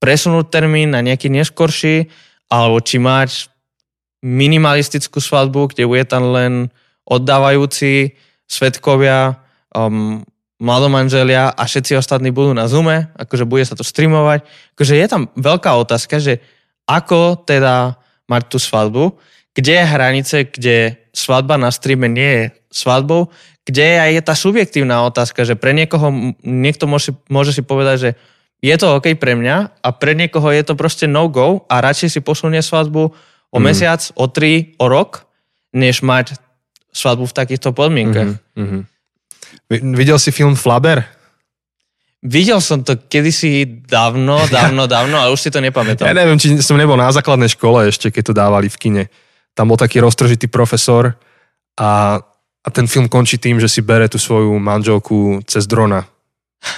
Speaker 1: presunúť termín na nejaký neskorší, alebo či mať minimalistickú svadbu, kde bude tam len oddávajúci svetkovia, um, mladomanželia a všetci ostatní budú na Zoome, akože bude sa to streamovať. Akože je tam veľká otázka, že ako teda mať tú svadbu kde je hranice, kde svadba na streame nie je svadbou, kde je aj tá subjektívna otázka, že pre niekoho, niekto môže, môže si povedať, že je to OK pre mňa a pre niekoho je to proste no-go a radšej si posunie svadbu o mm. mesiac, o tri, o rok, než mať svadbu v takýchto podmienkach. Mm-hmm.
Speaker 2: Videl si film Flaber?
Speaker 1: Videl som to kedysi dávno, dávno, dávno, ale už si to nepamätám.
Speaker 2: Ja neviem, či som nebol na základnej škole ešte, keď to dávali v kine tam bol taký roztržitý profesor a, a ten film končí tým, že si bere tú svoju manželku cez drona.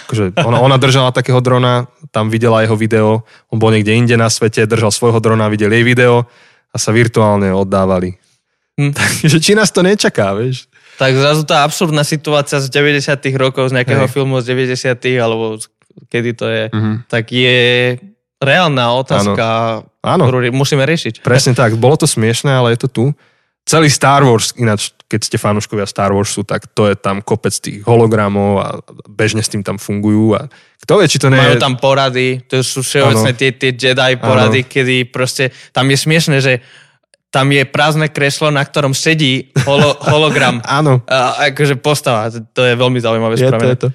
Speaker 2: Akože ona, ona držala takého drona, tam videla jeho video, on bol niekde inde na svete, držal svojho drona, videl jej video a sa virtuálne oddávali. Hm. Takže či nás to nečaká, vieš?
Speaker 1: Tak zrazu tá absurdná situácia z 90 rokov, z nejakého Hej. filmu z 90 alebo kedy to je, mm-hmm. tak je reálna otázka, Áno. ktorú musíme riešiť.
Speaker 2: Presne tak, bolo to smiešné, ale je to tu. Celý Star Wars, ináč keď ste fanúškovia Star Warsu, tak to je tam kopec tých hologramov a bežne s tým tam fungujú a kto vie, či to nie
Speaker 1: Majú tam porady, to sú všeobecné tie, tie Jedi porady, ano. kedy proste tam je smiešné, že tam je prázdne kreslo, na ktorom sedí holo, hologram.
Speaker 2: Áno.
Speaker 1: A, akože postava, to je veľmi zaujímavé je spravené. To, je to.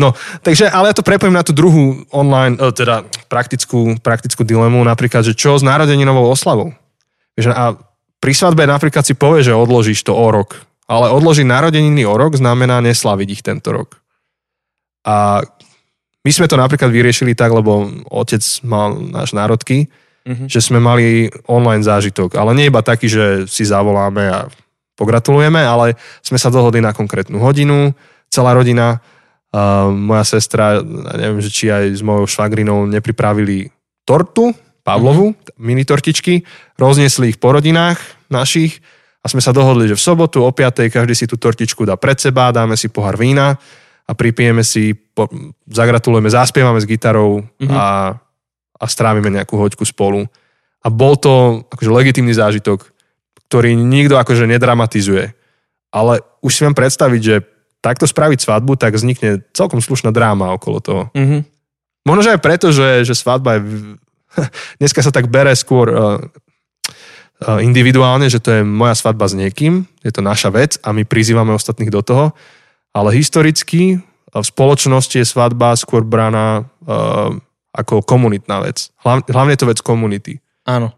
Speaker 2: No, takže, ale ja to prepojím na tú druhú online, e, teda praktickú, praktickú dilemu, napríklad, že čo s narodeninovou oslavou? A pri svadbe napríklad si povie, že odložíš to o rok, ale odložiť narodeniny o rok znamená neslaviť ich tento rok. A my sme to napríklad vyriešili tak, lebo otec mal náš národky, mm-hmm. že sme mali online zážitok, ale nie iba taký, že si zavoláme a pogratulujeme, ale sme sa dohodli na konkrétnu hodinu, celá rodina Uh, moja sestra, neviem, že či aj s mojou švagrinou nepripravili tortu, Pavlovu, mini tortičky, rozniesli ich po rodinách našich A sme sa dohodli, že v sobotu o 5. každý si tú tortičku dá pred seba, dáme si pohár vína a pripijeme si, po, zagratulujeme, zaspievame s gitarou mm-hmm. a, a strávime nejakú hoďku spolu. A bol to akože legitímny zážitok, ktorý nikto akože nedramatizuje. Ale už si viem predstaviť, že takto spraviť svadbu, tak vznikne celkom slušná dráma okolo toho. Mm-hmm. Možno, že aj preto, že, že svadba je... Dneska sa tak bere skôr uh, individuálne, že to je moja svadba s niekým, je to naša vec a my prizývame ostatných do toho, ale historicky v spoločnosti je svadba skôr braná ako komunitná vec. Hlavne je to vec komunity.
Speaker 1: Áno.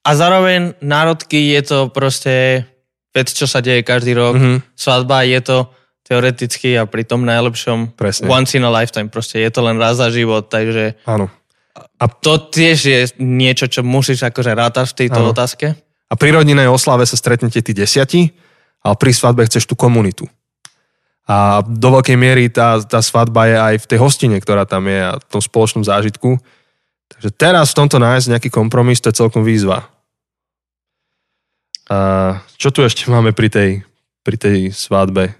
Speaker 1: A zároveň národky je to proste vec, čo sa deje každý rok. Mm-hmm. Svadba je to teoreticky a pri tom najlepšom Presne. once in a lifetime. Proste je to len raz za život, takže...
Speaker 2: Áno.
Speaker 1: A to tiež je niečo, čo musíš akože rátať v tejto ano. otázke.
Speaker 2: A pri rodinnej oslave sa stretnete tí desiati, ale pri svadbe chceš tú komunitu. A do veľkej miery tá, tá svadba je aj v tej hostine, ktorá tam je a v tom spoločnom zážitku. Takže teraz v tomto nájsť nejaký kompromis, to je celkom výzva. A čo tu ešte máme pri tej, pri tej svadbe?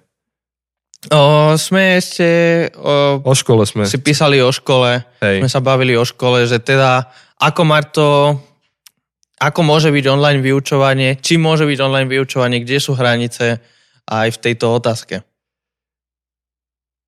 Speaker 1: O, sme ešte... O,
Speaker 2: o škole sme.
Speaker 1: Si písali o škole. Hej. Sme sa bavili o škole, že teda ako to... Ako môže byť online vyučovanie, či môže byť online vyučovanie, kde sú hranice aj v tejto otázke?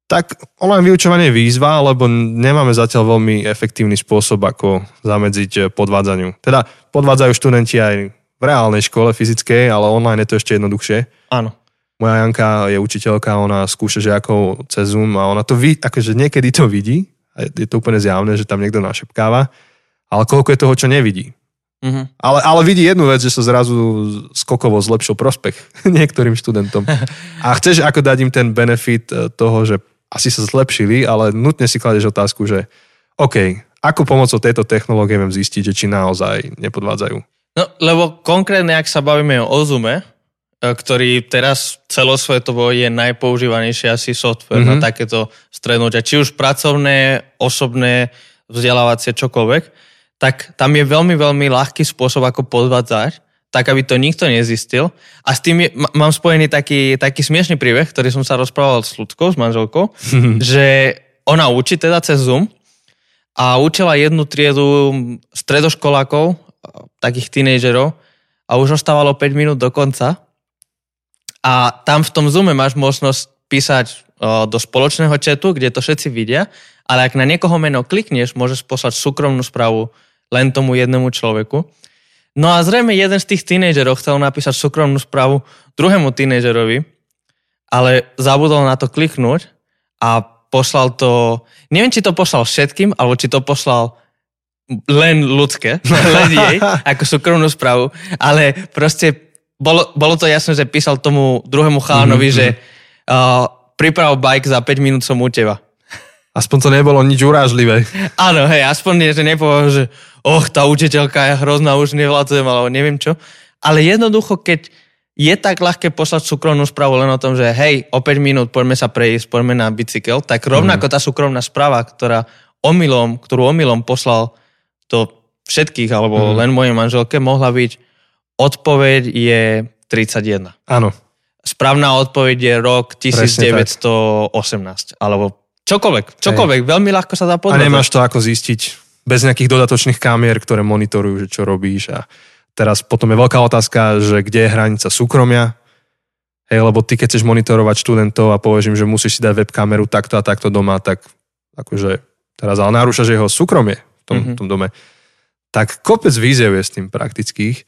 Speaker 2: Tak online vyučovanie je výzva, lebo nemáme zatiaľ veľmi efektívny spôsob, ako zamedziť podvádzaniu. Teda podvádzajú študenti aj v reálnej škole fyzickej, ale online je to ešte jednoduchšie.
Speaker 1: Áno
Speaker 2: moja Janka je učiteľka, ona skúša žiakov cez Zoom a ona to vidí, akože niekedy to vidí, a je to úplne zjavné, že tam niekto našepkáva, ale koľko je toho, čo nevidí. Uh-huh. Ale, ale vidí jednu vec, že sa zrazu skokovo zlepšil prospech niektorým študentom. A chceš ako dať im ten benefit eh, toho, že asi sa zlepšili, ale nutne si kladeš otázku, že OK, ako pomocou tejto technológie viem zistiť, že či naozaj nepodvádzajú?
Speaker 1: No, lebo konkrétne, ak sa bavíme o Ozume, E, ktorý teraz celosvetovo je najpoužívanejší asi software mm-hmm. na takéto strednutia, či už pracovné, osobné, vzdelávacie, čokoľvek, tak tam je veľmi, veľmi ľahký spôsob, ako podvádzať, tak aby to nikto nezistil. A s tým je, mám spojený taký, taký smiešný príbeh, ktorý som sa rozprával s ľudskou, s manželkou, mm-hmm. že ona učí teda cez Zoom a učila jednu triedu stredoškolákov, takých tínejdžerov a už ostávalo 5 minút do konca a tam v tom Zoome máš možnosť písať o, do spoločného chatu, kde to všetci vidia, ale ak na niekoho meno klikneš, môžeš poslať súkromnú správu len tomu jednému človeku. No a zrejme jeden z tých tínejdžerov chcel napísať súkromnú správu druhému tínejdžerovi, ale zabudol na to kliknúť a poslal to, neviem, či to poslal všetkým, alebo či to poslal len ľudské, len jej, ako súkromnú správu, ale proste bolo, bolo to jasné, že písal tomu druhému chánovi, mm-hmm. že uh, priprav bike za 5 minút som u teba.
Speaker 2: Aspoň to nebolo nič urážlivé.
Speaker 1: Áno, hej, aspoň nie, že nepovedal, že och, tá učiteľka je hrozná, už nevládzujem, alebo neviem čo. Ale jednoducho, keď je tak ľahké poslať súkromnú správu len o tom, že hej, o 5 minút poďme sa prejsť, poďme na bicykel, tak rovnako mm. tá súkromná správa, ktorá omylom, ktorú omylom poslal to všetkých, alebo mm. len mojej manželke, mohla byť Odpoveď je 31.
Speaker 2: Áno.
Speaker 1: Správna odpoveď je rok 1918. Alebo čokoľvek. Čokoľvek. Hej. Veľmi ľahko sa dá podľať.
Speaker 2: A nemáš to ako zistiť bez nejakých dodatočných kamier, ktoré monitorujú, že čo robíš. A teraz potom je veľká otázka, že kde je hranica súkromia. Hej, lebo ty keď chceš monitorovať študentov a povieš im, že musíš si dať webkameru takto a takto doma, tak akože teraz ale narúšaš jeho súkromie v tom, mm-hmm. tom dome. Tak kopec víziev je s tým praktických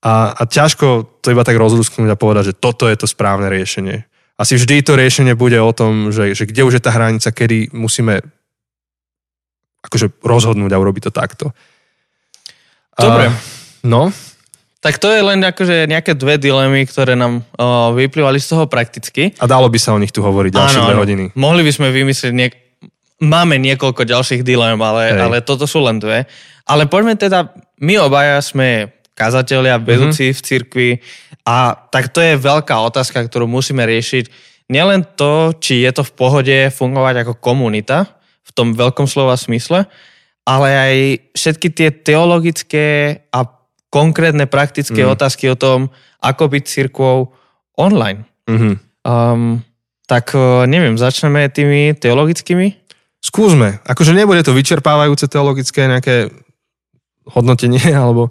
Speaker 2: a, a ťažko to iba tak rozlusknúť a povedať, že toto je to správne riešenie. Asi vždy to riešenie bude o tom, že, že kde už je tá hranica, kedy musíme akože rozhodnúť a urobiť to takto.
Speaker 1: Dobre.
Speaker 2: A, no.
Speaker 1: Tak to je len akože nejaké dve dilemy, ktoré nám o, vyplývali z toho prakticky.
Speaker 2: A dalo by sa o nich tu hovoriť ďalšie dve hodiny.
Speaker 1: Mohli by sme vymyslieť niek- Máme niekoľko ďalších dilem, ale, ale toto sú len dve. Ale poďme teda, my obaja sme kazatelia, vedúci mm-hmm. v cirkvi. A tak to je veľká otázka, ktorú musíme riešiť. Nielen to, či je to v pohode fungovať ako komunita, v tom veľkom slova smysle, ale aj všetky tie teologické a konkrétne praktické
Speaker 2: Mm.
Speaker 1: otázky o tom, ako byť cirkvou online.
Speaker 2: Mhm.
Speaker 1: Um, tak uh, neviem, začneme tými teologickými?
Speaker 2: Skúsme. Akože nebude to vyčerpávajúce teologické nejaké hodnotenie alebo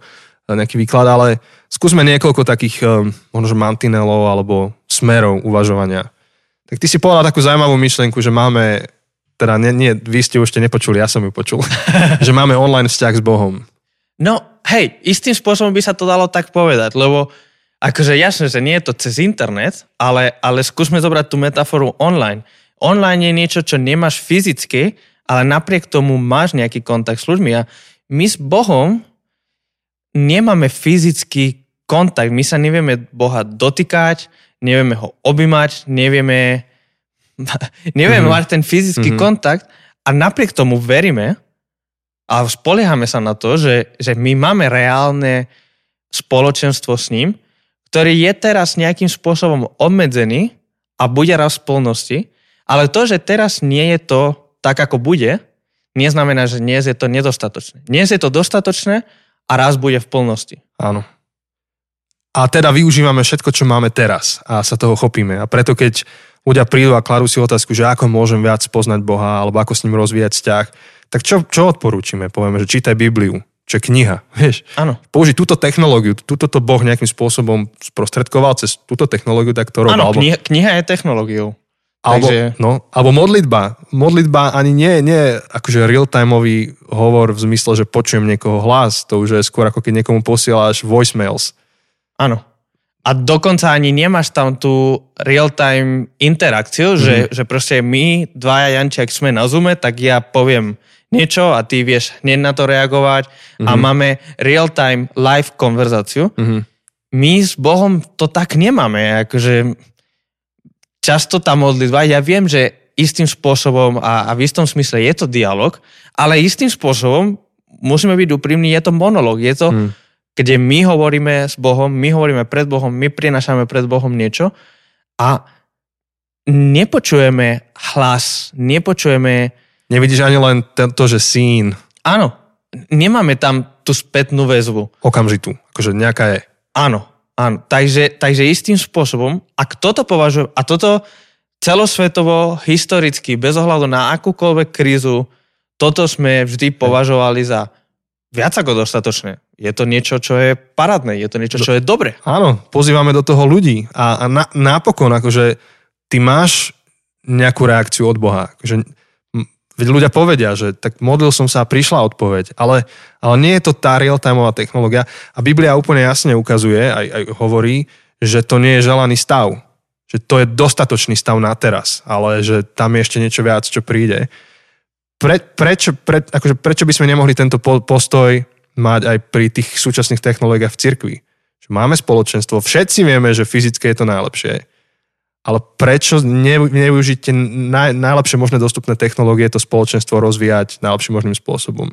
Speaker 2: nejaký výklad, ale skúsme niekoľko takých um, možno mantinelov alebo smerov uvažovania. Tak ty si povedal takú zaujímavú myšlienku, že máme, teda nie, nie vy ste už ste nepočuli, ja som ju počul, že máme online vzťah s Bohom.
Speaker 1: No, hej, istým spôsobom by sa to dalo tak povedať, lebo akože jasné, že nie je to cez internet, ale, ale skúsme zobrať tú metaforu online. Online je niečo, čo nemáš fyzicky, ale napriek tomu máš nejaký kontakt s ľuďmi a my s Bohom nemáme fyzický kontakt, my sa nevieme Boha dotýkať, nevieme ho objímať, nevieme, nevieme
Speaker 2: Mhm.
Speaker 1: mať ten fyzický
Speaker 2: Mhm.
Speaker 1: kontakt a napriek tomu veríme a spoliehame sa na to, že, že my máme reálne spoločenstvo s ním, ktorý je teraz nejakým spôsobom obmedzený a bude raz v plnosti, ale to, že teraz nie je to tak, ako bude, neznamená, že dnes je to nedostatočné. Dnes je to dostatočné a raz bude v plnosti.
Speaker 2: Áno. A teda využívame všetko, čo máme teraz a sa toho chopíme. A preto keď ľudia prídu a kladú si otázku, že ako môžem viac poznať Boha alebo ako s ním rozvíjať vzťah, tak čo, čo odporúčime? Povieme, že čítaj Bibliu, čo je kniha. Vieš,
Speaker 1: Áno.
Speaker 2: použiť túto technológiu, túto to Boh nejakým spôsobom sprostredkoval cez túto technológiu, tak to robil.
Speaker 1: Áno,
Speaker 2: alebo,
Speaker 1: kniha, kniha je technológiou.
Speaker 2: Alebo,
Speaker 1: takže-
Speaker 2: no, alebo modlitba. Modlitba ani nie, je akože real-timeový hovor v zmysle, že počujem niekoho hlas. To už je skôr ako keď niekomu posielaš voicemails.
Speaker 1: Áno. A dokonca ani nemáš tam tú real-time interakciu, mm-hmm. že, že proste my, dvaja Janči, ak sme na Zoome, tak ja poviem niečo a ty vieš hneď na to reagovať mm-hmm. a máme real-time live konverzáciu.
Speaker 2: Mhm.
Speaker 1: My s Bohom to tak nemáme. Akože často tá modlitba, ja viem, že istým spôsobom a, a v istom smysle je to dialog, ale istým spôsobom musíme byť úprimní, je to monolog, je to,
Speaker 2: Mm.
Speaker 1: kde my hovoríme s Bohom, my hovoríme pred Bohom, my prinašame pred Bohom niečo a nepočujeme hlas, nepočujeme,
Speaker 2: Nevidíš ani len to, že sín
Speaker 1: áno, nemáme tam tú spätnú väzbu.
Speaker 2: okamžitú. Akože nejaká je.
Speaker 1: Áno, áno. Takže, takže istým spôsobom, ak toto považujem, a toto celosvetovo, historicky, bez ohľadu na akúkoľvek krízu, toto sme vždy považovali za viac ako dostatočné. Je to niečo, čo je parádne, je to niečo, čo je dobre.
Speaker 2: Áno, pozývame do toho ľudí a, a na, napokon, akože ty máš nejakú reakciu od Boha. Akože, veď ľudia povedia, že tak modlil som sa a prišla odpoveď, ale, ale nie je to tá real-timeová technológia a Biblia úplne jasne ukazuje, aj, aj hovorí, že to nie je želaný stav. Že to je dostatočný stav na teraz, ale že tam je ešte niečo viac, čo príde. Pre, prečo, pre, akože prečo by sme nemohli tento po- postoj mať aj pri tých súčasných technológiách v cirkvi? Máme spoločenstvo, všetci vieme, že fyzické je to najlepšie, ale prečo ne, nevyužiť tie naj, najlepšie možné dostupné technológie, to spoločenstvo rozvíjať najlepším možným spôsobom?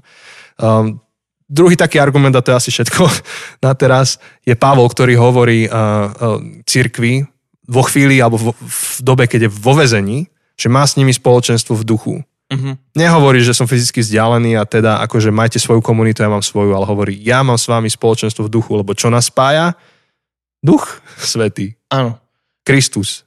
Speaker 2: Um, druhý taký argument, a to je asi všetko na teraz, je Pavol, ktorý hovorí uh, uh, cirkvi vo chvíli alebo v, v dobe, keď je vo vezení, že má s nimi spoločenstvo v duchu.
Speaker 1: Uh-huh.
Speaker 2: Nehovorí, že som fyzicky vzdialený a teda akože majte svoju komunitu, ja mám svoju, ale hovorí, ja mám s vami spoločenstvo v duchu, lebo čo nás spája? Duch svetý,
Speaker 1: Áno,
Speaker 2: Kristus.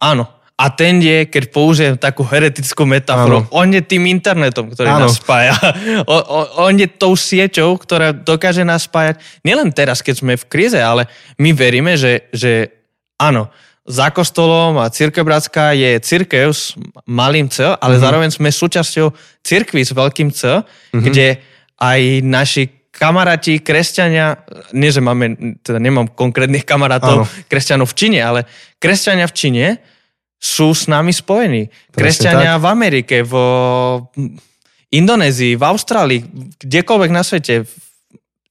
Speaker 1: Áno. A ten je, keď použijem takú heretickú metaforu,
Speaker 2: Áno.
Speaker 1: on je tým internetom, ktorý
Speaker 2: Áno.
Speaker 1: nás spája. O, o, on je tou sieťou, ktorá dokáže nás spájať. Nielen teraz, keď sme v kríze, ale my veríme, že, že áno, za kostolom a církev bratská je církev s malým C, ale mm-hmm. zároveň sme súčasťou církvy s veľkým C, mm-hmm. kde aj naši kamaráti, kresťania, nie že máme, teda nemám konkrétnych kamarátov,
Speaker 2: Áno.
Speaker 1: kresťanov v Číne, ale kresťania v Číne sú s nami spojení. Kresťania v Amerike, v Indonézii, v Austrálii, kdekoľvek na svete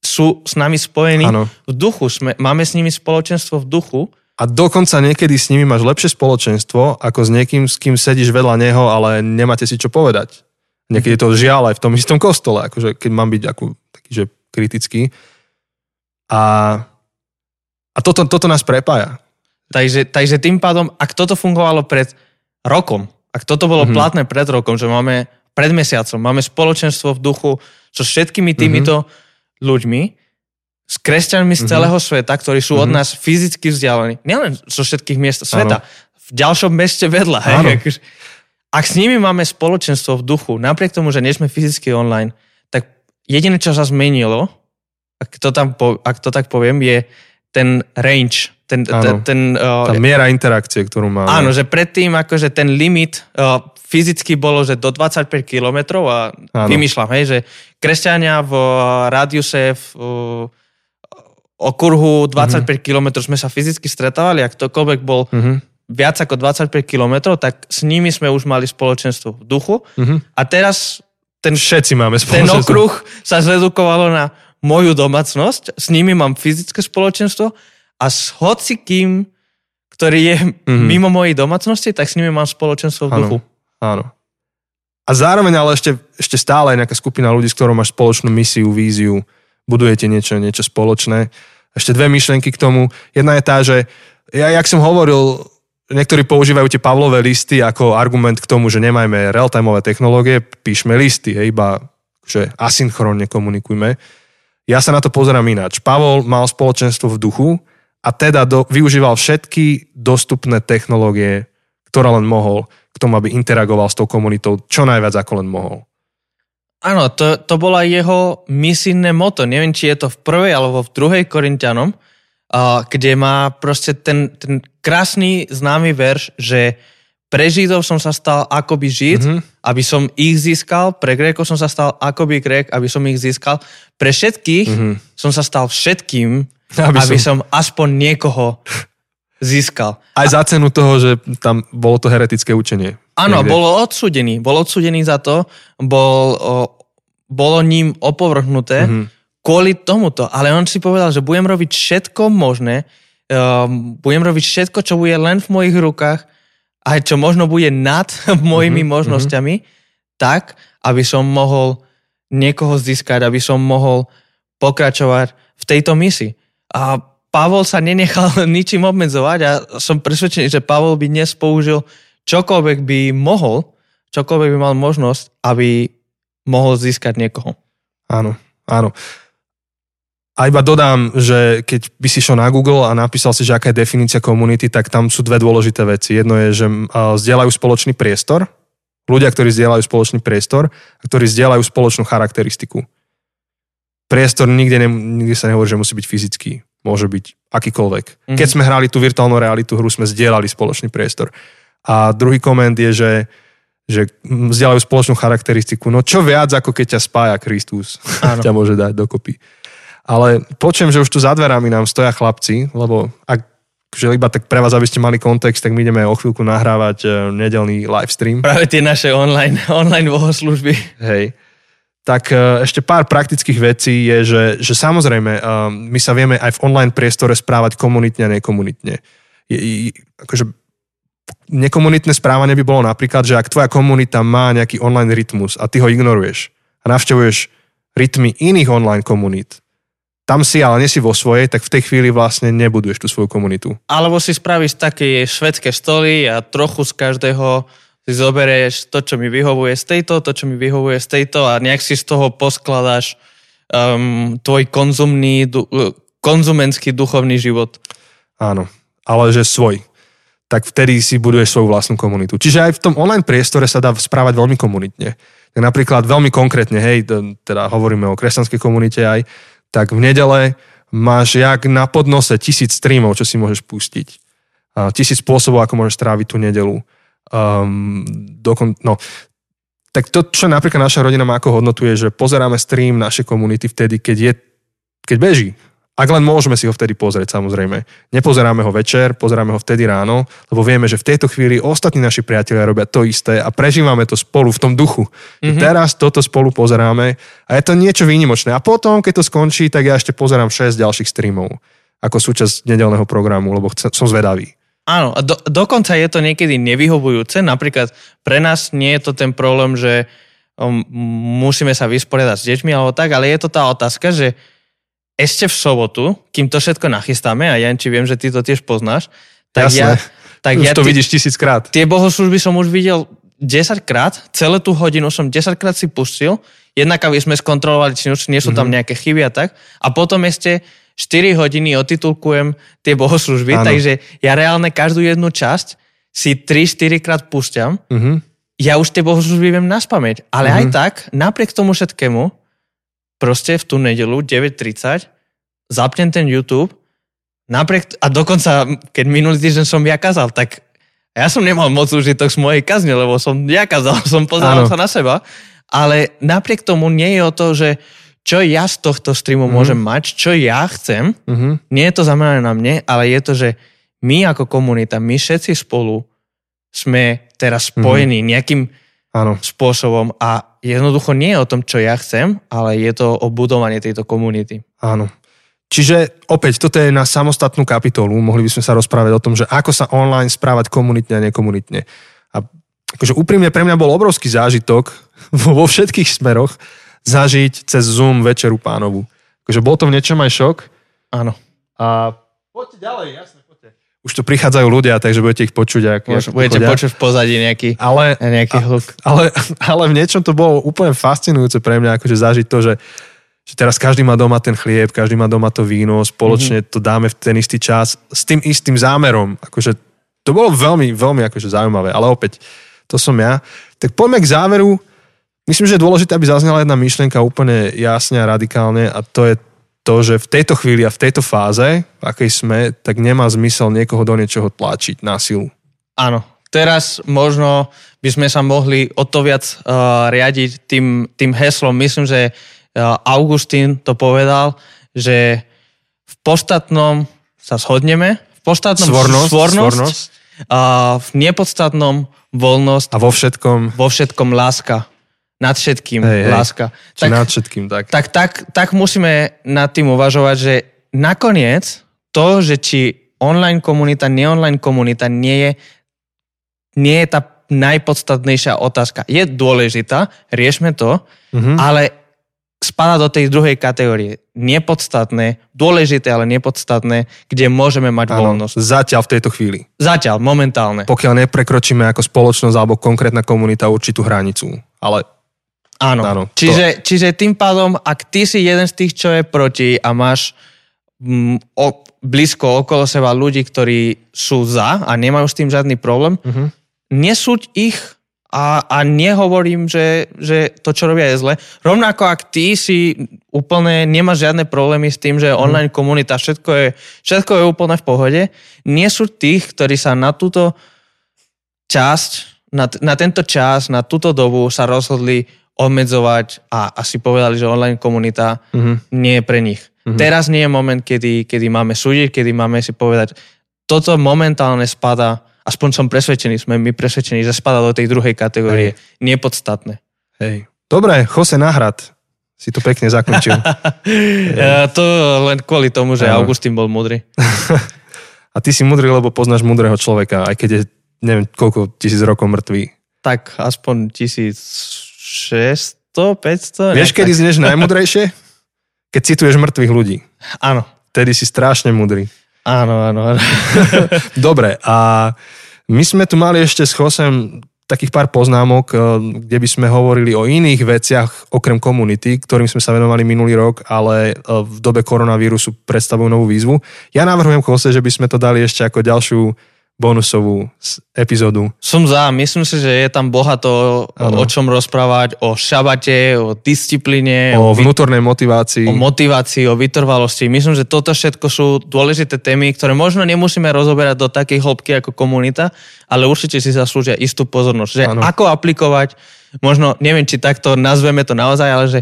Speaker 1: sú s nami spojení
Speaker 2: Áno.
Speaker 1: v duchu. Sme, máme s nimi spoločenstvo v duchu.
Speaker 2: A dokonca niekedy s nimi máš lepšie spoločenstvo, ako s niekým, s kým sedíš vedľa neho, ale nemáte si čo povedať. Niekedy to žiaľ aj v tom istom kostole, akože keď mám byť ako, taký, že kritický. A, a toto, toto nás prepája.
Speaker 1: Takže, takže tým pádom, ak toto fungovalo pred rokom, ak toto bolo
Speaker 2: Mhm.
Speaker 1: mm-hmm. platné pred rokom, že máme pred mesiacom, máme spoločenstvo v duchu so všetkými týmito mm-hmm. ľuďmi, s kresťanmi z celého sveta, ktorí sú od nás fyzicky vzdialení. Nielen zo všetkých miest sveta, v ďalšom meste vedľa. Hej, akože, ak s nimi máme spoločenstvo v duchu, napriek tomu, že nie sme fyzicky online, jediné, čo sa zmenilo, ak to, tam po, ak to tak poviem, je ten range. Ten, ten,
Speaker 2: Áno.
Speaker 1: ten, uh,
Speaker 2: Tá miera interakcie, ktorú máme.
Speaker 1: Áno, že predtým akože ten limit uh, fyzicky bolo, že do 25 km a
Speaker 2: Áno.
Speaker 1: vymýšľam, hej, že kresťania v uh, rádiuse v uh, okruhu 25
Speaker 2: Mhm.
Speaker 1: km sme sa fyzicky stretávali a ktokoľvek bol
Speaker 2: Mhm.
Speaker 1: viac ako 25 km, tak s nimi sme už mali spoločenstvo v duchu
Speaker 2: Mhm.
Speaker 1: a teraz ten,
Speaker 2: Všetci máme
Speaker 1: ten
Speaker 2: spoločenstvo.
Speaker 1: okruh sa zredukovalo na moju domácnosť, s nimi mám fyzické spoločenstvo a s hocikým, ktorý je mm-hmm. mimo mojej domácnosti, tak s nimi mám spoločenstvo v duchu.
Speaker 2: Áno. A zároveň ale ešte, ešte stále je nejaká skupina ľudí, s ktorou máš spoločnú misiu, víziu, budujete niečo, niečo spoločné. Ešte dve myšlienky k tomu. Jedna je tá, že ja, jak som hovoril, niektorí používajú tie Pavlové listy ako argument k tomu, že nemajme real-timeové technológie, píšme listy, hej, iba že asynchronne komunikujme. Ja sa na to pozerám ináč. Pavol mal spoločenstvo v duchu a teda do, využíval všetky dostupné technológie, ktoré len mohol k tomu, aby interagoval s tou komunitou čo najviac ako len mohol.
Speaker 1: Áno, to, to bola jeho misijné moto. Neviem, či je to v prvej alebo v druhej Korintianom, kde má proste ten, ten krásny známy verš, že pre Židov som sa stal akoby Žid,
Speaker 2: Mhm.
Speaker 1: mm-hmm. aby som ich získal, pre Grékov som sa stal akoby Grék, aby som ich získal, pre všetkých
Speaker 2: Mhm.
Speaker 1: mm-hmm. som sa stal všetkým,
Speaker 2: Aby
Speaker 1: aby,
Speaker 2: som-
Speaker 1: som... aspoň niekoho získal.
Speaker 2: Aj za cenu toho, že tam bolo to heretické učenie.
Speaker 1: Áno,
Speaker 2: Niekde.
Speaker 1: bol odsudený. Bol odsudený za to, bol, o, bolo ním opovrhnuté
Speaker 2: Mhm.
Speaker 1: mm-hmm. Kvôli tomuto. Ale on si povedal, že budem robiť všetko možné, um, budem robiť všetko, čo bude len v mojich rukách, aj čo možno bude nad mojimi mm-hmm. možnosťami, tak, aby som mohol niekoho získať, aby som mohol pokračovať v tejto misii. A Pavol sa nenechal ničím obmedzovať a som presvedčený, že Pavol by dnes použil čokoľvek by mohol, čokoľvek by mal možnosť, aby mohol získať niekoho.
Speaker 2: Áno, áno. A iba dodám, že keď by si šiel na Google a napísal si, že aká je definícia komunity, tak tam sú dve dôležité veci. Jedno je, že zdieľajú spoločný priestor, ľudia, ktorí zdieľajú spoločný priestor a ktorí zdieľajú spoločnú charakteristiku. Priestor nikde, ne, nikde sa nehovorí, že musí byť fyzický. Môže byť akýkoľvek. Mm-hmm. Keď sme hrali tú virtuálnu realitu hru, sme zdieľali spoločný priestor. A druhý koment je, že že mm, vzdielajú spoločnú charakteristiku. No čo viac, ako keď ťa spája Kristus, ťa môže dať dokopy. Ale počujem, že už tu za dverami nám stoja chlapci, lebo ak že iba tak pre vás, aby ste mali kontext, tak my ideme o chvíľku nahrávať e, nedelný live stream.
Speaker 1: Práve tie naše online, online bohoslužby.
Speaker 2: Hej. Tak e, ešte pár praktických vecí je, že, že samozrejme e, my sa vieme aj v online priestore správať komunitne a nekomunitne. Je, je, akože nekomunitné správanie by bolo napríklad, že ak tvoja komunita má nejaký online rytmus a ty ho ignoruješ a navštevuješ rytmy iných online komunít, tam si, ale nie si vo svojej, tak v tej chvíli vlastne nebuduješ tú svoju komunitu.
Speaker 1: Alebo si spravíš také švedské stoly a trochu z každého si zoberieš to, čo mi vyhovuje z tejto, to, čo mi vyhovuje z tejto a nejak si z toho poskladáš um, tvoj konzumný, konzumenský duchovný život.
Speaker 2: Áno, ale že svoj. Tak vtedy si buduješ svoju vlastnú komunitu. Čiže aj v tom online priestore sa dá správať veľmi komunitne. Napríklad veľmi konkrétne, hej, teda hovoríme o kresťanskej komunite aj, tak v nedele máš jak na podnose tisíc streamov, čo si môžeš pustiť. A tisíc spôsobov, ako môžeš stráviť tú nedelu. Um, dokon, no, tak to, čo napríklad naša rodina má ako hodnotu, je, že pozeráme stream našej komunity vtedy, keď, je, keď beží. Ak len môžeme si ho vtedy pozrieť, samozrejme. Nepozeráme ho večer, pozeráme ho vtedy ráno, lebo vieme, že v tejto chvíli ostatní naši priatelia robia to isté a prežívame to spolu v tom duchu. Mm-hmm. Teraz toto spolu pozeráme a je to niečo výnimočné. A potom, keď to skončí, tak ja ešte pozerám 6 ďalších streamov ako súčasť nedelného programu, lebo chcem, som zvedavý.
Speaker 1: Áno, a do, dokonca je to niekedy nevyhovujúce. Napríklad pre nás nie je to ten problém, že um, musíme sa vysporiadať s deťmi alebo tak, ale je to tá otázka, že ešte v sobotu, kým to všetko nachystáme, a Janči, viem, že ty to tiež poznáš, tak
Speaker 2: Jasné.
Speaker 1: ja, tak
Speaker 2: Už
Speaker 1: ja
Speaker 2: to
Speaker 1: ty-
Speaker 2: vidíš tisíckrát.
Speaker 1: tie bohoslužby som už videl 10 krát, celé tú hodinu som 10 krát si pustil, jednak aby sme skontrolovali, či nie sú tam nejaké chyby a tak. A potom ešte 4 hodiny otitulkujem tie bohoslužby,
Speaker 2: Áno.
Speaker 1: takže ja reálne každú jednu časť si 3-4 krát púšťam.
Speaker 2: Mhm.
Speaker 1: Ja už tie bohoslužby viem naspamäť, ale aj tak, napriek tomu všetkému, proste v tú nedelu 9.30 zapnem ten YouTube, napriek, a dokonca, keď minulý týždeň som ja kazal, tak ja som nemal moc užitok z mojej kazne, lebo som ja kazal, som pozeral sa na seba, ale napriek tomu nie je o to, že čo ja z tohto streamu môžem mať, čo ja chcem,
Speaker 2: Mhm.
Speaker 1: nie je to zamerané na mne, ale je to, že my ako komunita, my všetci spolu sme teraz spojení nejakým
Speaker 2: Áno.
Speaker 1: spôsobom a jednoducho nie je o tom, čo ja chcem, ale je to o budovanie tejto komunity.
Speaker 2: Áno. Čiže opäť, toto je na samostatnú kapitolu. Mohli by sme sa rozprávať o tom, že ako sa online správať komunitne a nekomunitne. A akože úprimne pre mňa bol obrovský zážitok vo všetkých smeroch zažiť cez Zoom večeru pánovu. Akože bol to v niečom aj šok.
Speaker 1: Áno.
Speaker 2: A poďte ďalej, jasne. Už tu prichádzajú ľudia, takže budete ich počuť. Ak,
Speaker 1: Môž,
Speaker 2: ak
Speaker 1: budete
Speaker 2: chodia.
Speaker 1: počuť v pozadí nejaký,
Speaker 2: Ale,
Speaker 1: nejaký hluk.
Speaker 2: ale, ale v niečom to bolo úplne fascinujúce pre mňa, akože zažiť to, že, že teraz každý má doma ten chlieb, každý má doma to víno, spoločne
Speaker 1: Mhm.
Speaker 2: to dáme v ten istý čas s tým istým zámerom. Akože to bolo veľmi, veľmi akože zaujímavé, ale opäť, to som ja. Tak poďme k záveru. Myslím, že je dôležité, aby zaznela jedna myšlienka úplne jasne a radikálne a to je to, že v tejto chvíli a v tejto fáze, v akej sme, tak nemá zmysel niekoho do niečoho tlačiť na silu.
Speaker 1: Áno. Teraz možno by sme sa mohli o to viac uh, riadiť tým, tým heslom. Myslím, že uh, Augustín to povedal, že v podstatnom sa shodneme, v podstatnom
Speaker 2: Svornosť,
Speaker 1: svornosť,
Speaker 2: svornosť.
Speaker 1: A v nepodstatnom voľnosť,
Speaker 2: A vo všetkom,
Speaker 1: vo všetkom láska. Nad všetkým
Speaker 2: Hej, hej.
Speaker 1: láska.
Speaker 2: či nad všetkým, tak.
Speaker 1: tak, tak, tak musíme nad tým uvažovať, že nakoniec to, že či online komunita, neonline komunita nie je, nie je tá najpodstatnejšia otázka. Je dôležitá, riešme to,
Speaker 2: Mhm.
Speaker 1: ale spada do tej druhej kategórie. Nepodstatné, dôležité, ale nepodstatné, kde môžeme mať
Speaker 2: Áno,
Speaker 1: voľnosť.
Speaker 2: zatiaľ v tejto chvíli.
Speaker 1: Zatiaľ, momentálne.
Speaker 2: Pokiaľ neprekročíme ako spoločnosť alebo konkrétna komunita určitú hranicu. Ale
Speaker 1: Áno.
Speaker 2: Áno, to-
Speaker 1: čiže, čiže tým pádom, ak ty si jeden z tých, čo je proti a máš mm, o, blízko okolo seba ľudí, ktorí sú za a nemajú s tým žiadny problém,
Speaker 2: Mhm.
Speaker 1: nesúď ich a, a nehovorím, že, že to, čo robia, je zle. Rovnako ak ty si úplne nemáš žiadne problémy s tým, že
Speaker 2: Mhm.
Speaker 1: online komunita, všetko je, všetko je úplne v pohode, nesúď tých, ktorí sa na túto časť, na, na tento čas, na túto dobu sa rozhodli obmedzovať a asi povedali, že online komunita
Speaker 2: Mhm.
Speaker 1: nie je pre nich. Teraz nie je moment, kedy, kedy máme súdiť, kedy máme si povedať, toto momentálne spada, aspoň som presvedčený, sme my presvedčení, že spada do tej druhej kategórie. Nepodstatné.
Speaker 2: hej. Dobre, Jose Nahrad. Si to pekne zakončil.
Speaker 1: Uh, to len kvôli tomu, že
Speaker 2: Áno.
Speaker 1: Augustín bol múdry.
Speaker 2: A ty si mudrý, lebo poznáš mudrého človeka, aj keď je neviem koľko tisíc rokov mŕtvý.
Speaker 1: Tak aspoň 1600, 500?
Speaker 2: Vieš, kedy
Speaker 1: tak.
Speaker 2: znieš najmudrejšie? Keď cituješ mŕtvych ľudí.
Speaker 1: Áno,
Speaker 2: Vtedy si strašne mudrý.
Speaker 1: áno, áno. áno.
Speaker 2: Dobre, a my sme tu mali ešte s Chosem takých pár poznámok, eh, kde by sme hovorili o iných veciach okrem komunity, ktorým sme sa venovali minulý rok, ale eh, v dobe koronavírusu predstavujú novú výzvu. Ja navrhujem Chose, že by sme to dali ešte ako ďalšiu bonusovú epizódu.
Speaker 1: Som za, myslím si, že je tam bohato
Speaker 2: Áno.
Speaker 1: o čom rozprávať, o šabate, o disciplíne,
Speaker 2: O
Speaker 1: vy-
Speaker 2: vnútornej motivácii.
Speaker 1: o motivácii, o vytrvalosti. Myslím, že toto všetko sú dôležité témy, ktoré možno nemusíme rozoberať do takej hĺbky ako komunita, ale určite si zaslúžia istú pozornosť. Že
Speaker 2: Áno.
Speaker 1: ako aplikovať, možno, neviem, či takto nazveme to naozaj, ale že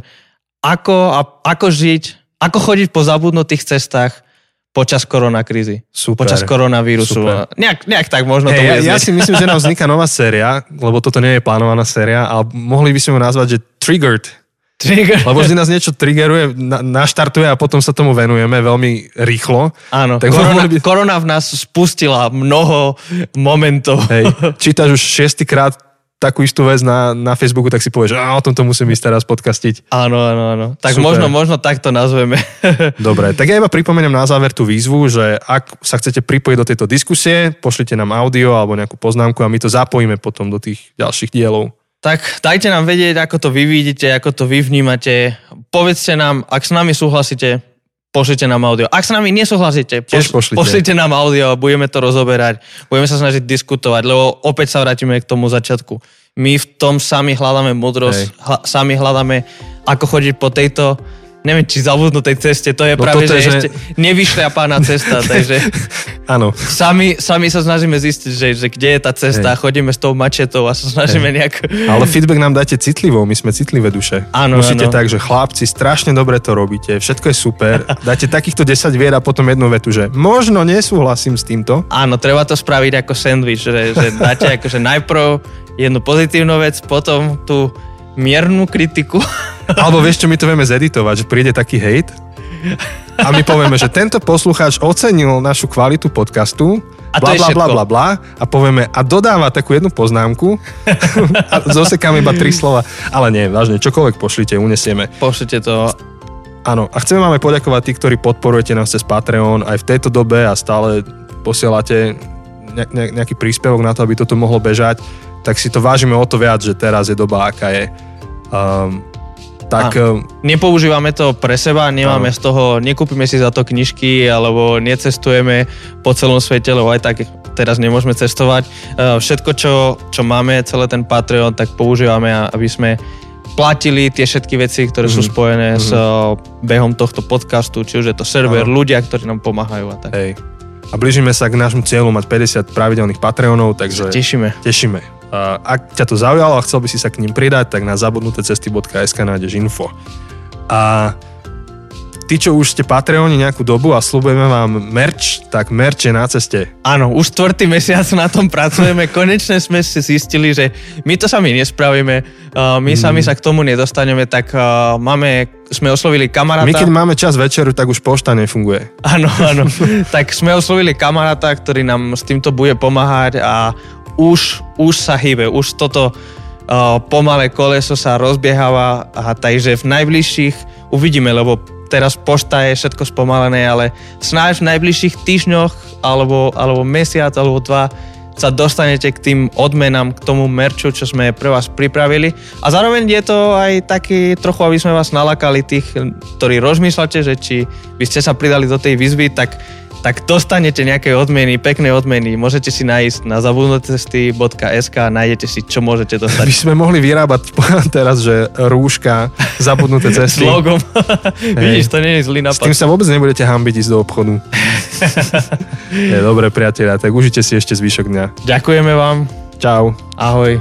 Speaker 1: ako, a- ako žiť, ako chodiť po zabudnutých cestách počas koronakrízy.
Speaker 2: Super.
Speaker 1: Počas koronavírusu.
Speaker 2: Super.
Speaker 1: Nejak, nejak tak možno to
Speaker 2: Hey,
Speaker 1: bude
Speaker 2: ja, ja si myslím, že nám vzniká nová séria, lebo toto nie je plánovaná séria, ale mohli by sme ju nazvať, že Triggered.
Speaker 1: Trigger.
Speaker 2: Lebo vždy nás niečo triggeruje, na, naštartuje a potom sa tomu venujeme veľmi rýchlo.
Speaker 1: Áno,
Speaker 2: Tak
Speaker 1: korona,
Speaker 2: by-
Speaker 1: korona v nás spustila mnoho momentov.
Speaker 2: Hej, čítaš už šiestýkrát takú istú vec na, na Facebooku, tak si povieš, že o tomto musím ísť teraz podcastiť.
Speaker 1: Áno, áno, áno. Tak
Speaker 2: Super.
Speaker 1: možno, možno takto nazveme.
Speaker 2: Dobre, tak ja iba pripomeniem na záver tú výzvu, že ak sa chcete pripojiť do tejto diskusie, pošlite nám audio alebo nejakú poznámku a my to zapojíme potom do tých ďalších dielov.
Speaker 1: tak dajte nám vedieť, ako to vy vidíte, ako to vy vnímate. Povedzte nám, ak s nami súhlasíte, pošlite nám audio. Ak s nami nesúhlasíte,
Speaker 2: Tiež pošlite.
Speaker 1: pošlite nám audio a budeme to rozoberať. Budeme sa snažiť diskutovať, lebo opäť sa vrátime k tomu začiatku. My v tom sami hľadáme múdrosť, hla, sami hľadáme, ako chodiť po tejto neviem, či zabudnutej ceste, to je
Speaker 2: No
Speaker 1: práve, že,
Speaker 2: je, že-
Speaker 1: ešte nevyšľapaná cesta, takže
Speaker 2: Áno,
Speaker 1: sami, sami sa snažíme zistiť, že, že kde je tá cesta,
Speaker 2: Hej.
Speaker 1: chodíme s tou mačetou a sa snažíme nejak...
Speaker 2: ale feedback nám dajte citlivo, my sme citlivé duše.
Speaker 1: Áno,
Speaker 2: Musíte
Speaker 1: áno.
Speaker 2: tak, že chlapci, strašne dobre to robíte, všetko je super, dáte takýchto 10 vier a potom jednu vetu, že možno nesúhlasím s týmto.
Speaker 1: Áno, treba to spraviť ako sandwich, že, že dáte akože najprv jednu pozitívnu vec, potom tú miernu kritiku.
Speaker 2: Alebo vieš, čo my to vieme zeditovať, že príde taký hejt a my povieme, že tento poslucháč ocenil našu kvalitu podcastu,
Speaker 1: A
Speaker 2: bla, bla, bla, bla, bla, a povieme, a dodáva takú jednu poznámku a zosekáme iba tri slova. Ale nie, vážne, čokoľvek pošlite, unesieme.
Speaker 1: Pošlite to.
Speaker 2: Áno, a chceme máme poďakovať tí, ktorí podporujete nás cez Patreon aj v tejto dobe a stále posielate ne, ne, nejaký príspevok na to, aby toto mohlo bežať, tak si to vážime o to viac, že teraz je doba, aká je. Um, tak
Speaker 1: A-
Speaker 2: um,
Speaker 1: Nepoužívame to pre seba, nemáme
Speaker 2: Áno.
Speaker 1: z toho, nekúpime si za to knižky, alebo necestujeme po celom svete, lebo aj tak teraz nemôžeme cestovať. Eh, Všetko, čo, čo máme, celé ten Patreon, tak používame, aby sme platili tie všetky veci, ktoré sú
Speaker 2: Mhm.
Speaker 1: spojené s eh, behom tohto podcastu, či už je to server,
Speaker 2: Áno.
Speaker 1: ľudia, ktorí nám pomáhajú a tak.
Speaker 2: Hej. A blížime sa k nášmu cieľu mať 50 pravidelných Patreonov, takže
Speaker 1: Tešíme.
Speaker 2: tešíme. A ak ťa to zaujalo a chcel by si sa k ním pridať, tak na zabudnutecesty.sk nájdeš info. A tí, čo už ste Patreoni nejakú dobu a slúbujeme vám merch, tak merch je na ceste.
Speaker 1: Áno, už štvrtý mesiac na tom pracujeme. Konečne sme si zistili, že my to sami nespravíme, uh, my sami sa k tomu nedostaneme, tak uh, máme, sme oslovili kamaráta.
Speaker 2: My keď máme čas večeru, tak už pošta nefunguje.
Speaker 1: Áno, áno. tak sme oslovili kamaráta, ktorý nám s týmto bude pomáhať a už, už sa hýbe, už toto uh, pomalé koleso sa rozbieháva a takže v najbližších uvidíme, lebo teraz pošta je všetko spomalené, ale snáď v najbližších týždňoch alebo, alebo mesiac alebo dva sa dostanete k tým odmenám, k tomu merču, čo sme pre vás pripravili. A zároveň je to aj taký trochu, aby sme vás nalakali tých, ktorí rozmýšľate, že či by ste sa pridali do tej výzvy, tak, tak dostanete nejaké odmeny, pekné odmeny. Môžete si nájsť na zabudnutesty.sk a nájdete si, čo môžete
Speaker 2: My
Speaker 1: dostať.
Speaker 2: sme mohli vyrábať teraz, že rúška, zabudnuté
Speaker 1: S
Speaker 2: cesty.
Speaker 1: logom. Vidíš, to nie je zlý
Speaker 2: S tým
Speaker 1: nápad.
Speaker 2: sa vôbec nebudete hambiť ísť do obchodu. je dobre, priatelia, tak užite si ešte zvyšok dňa.
Speaker 1: Ďakujeme vám.
Speaker 2: Čau.
Speaker 1: Ahoj.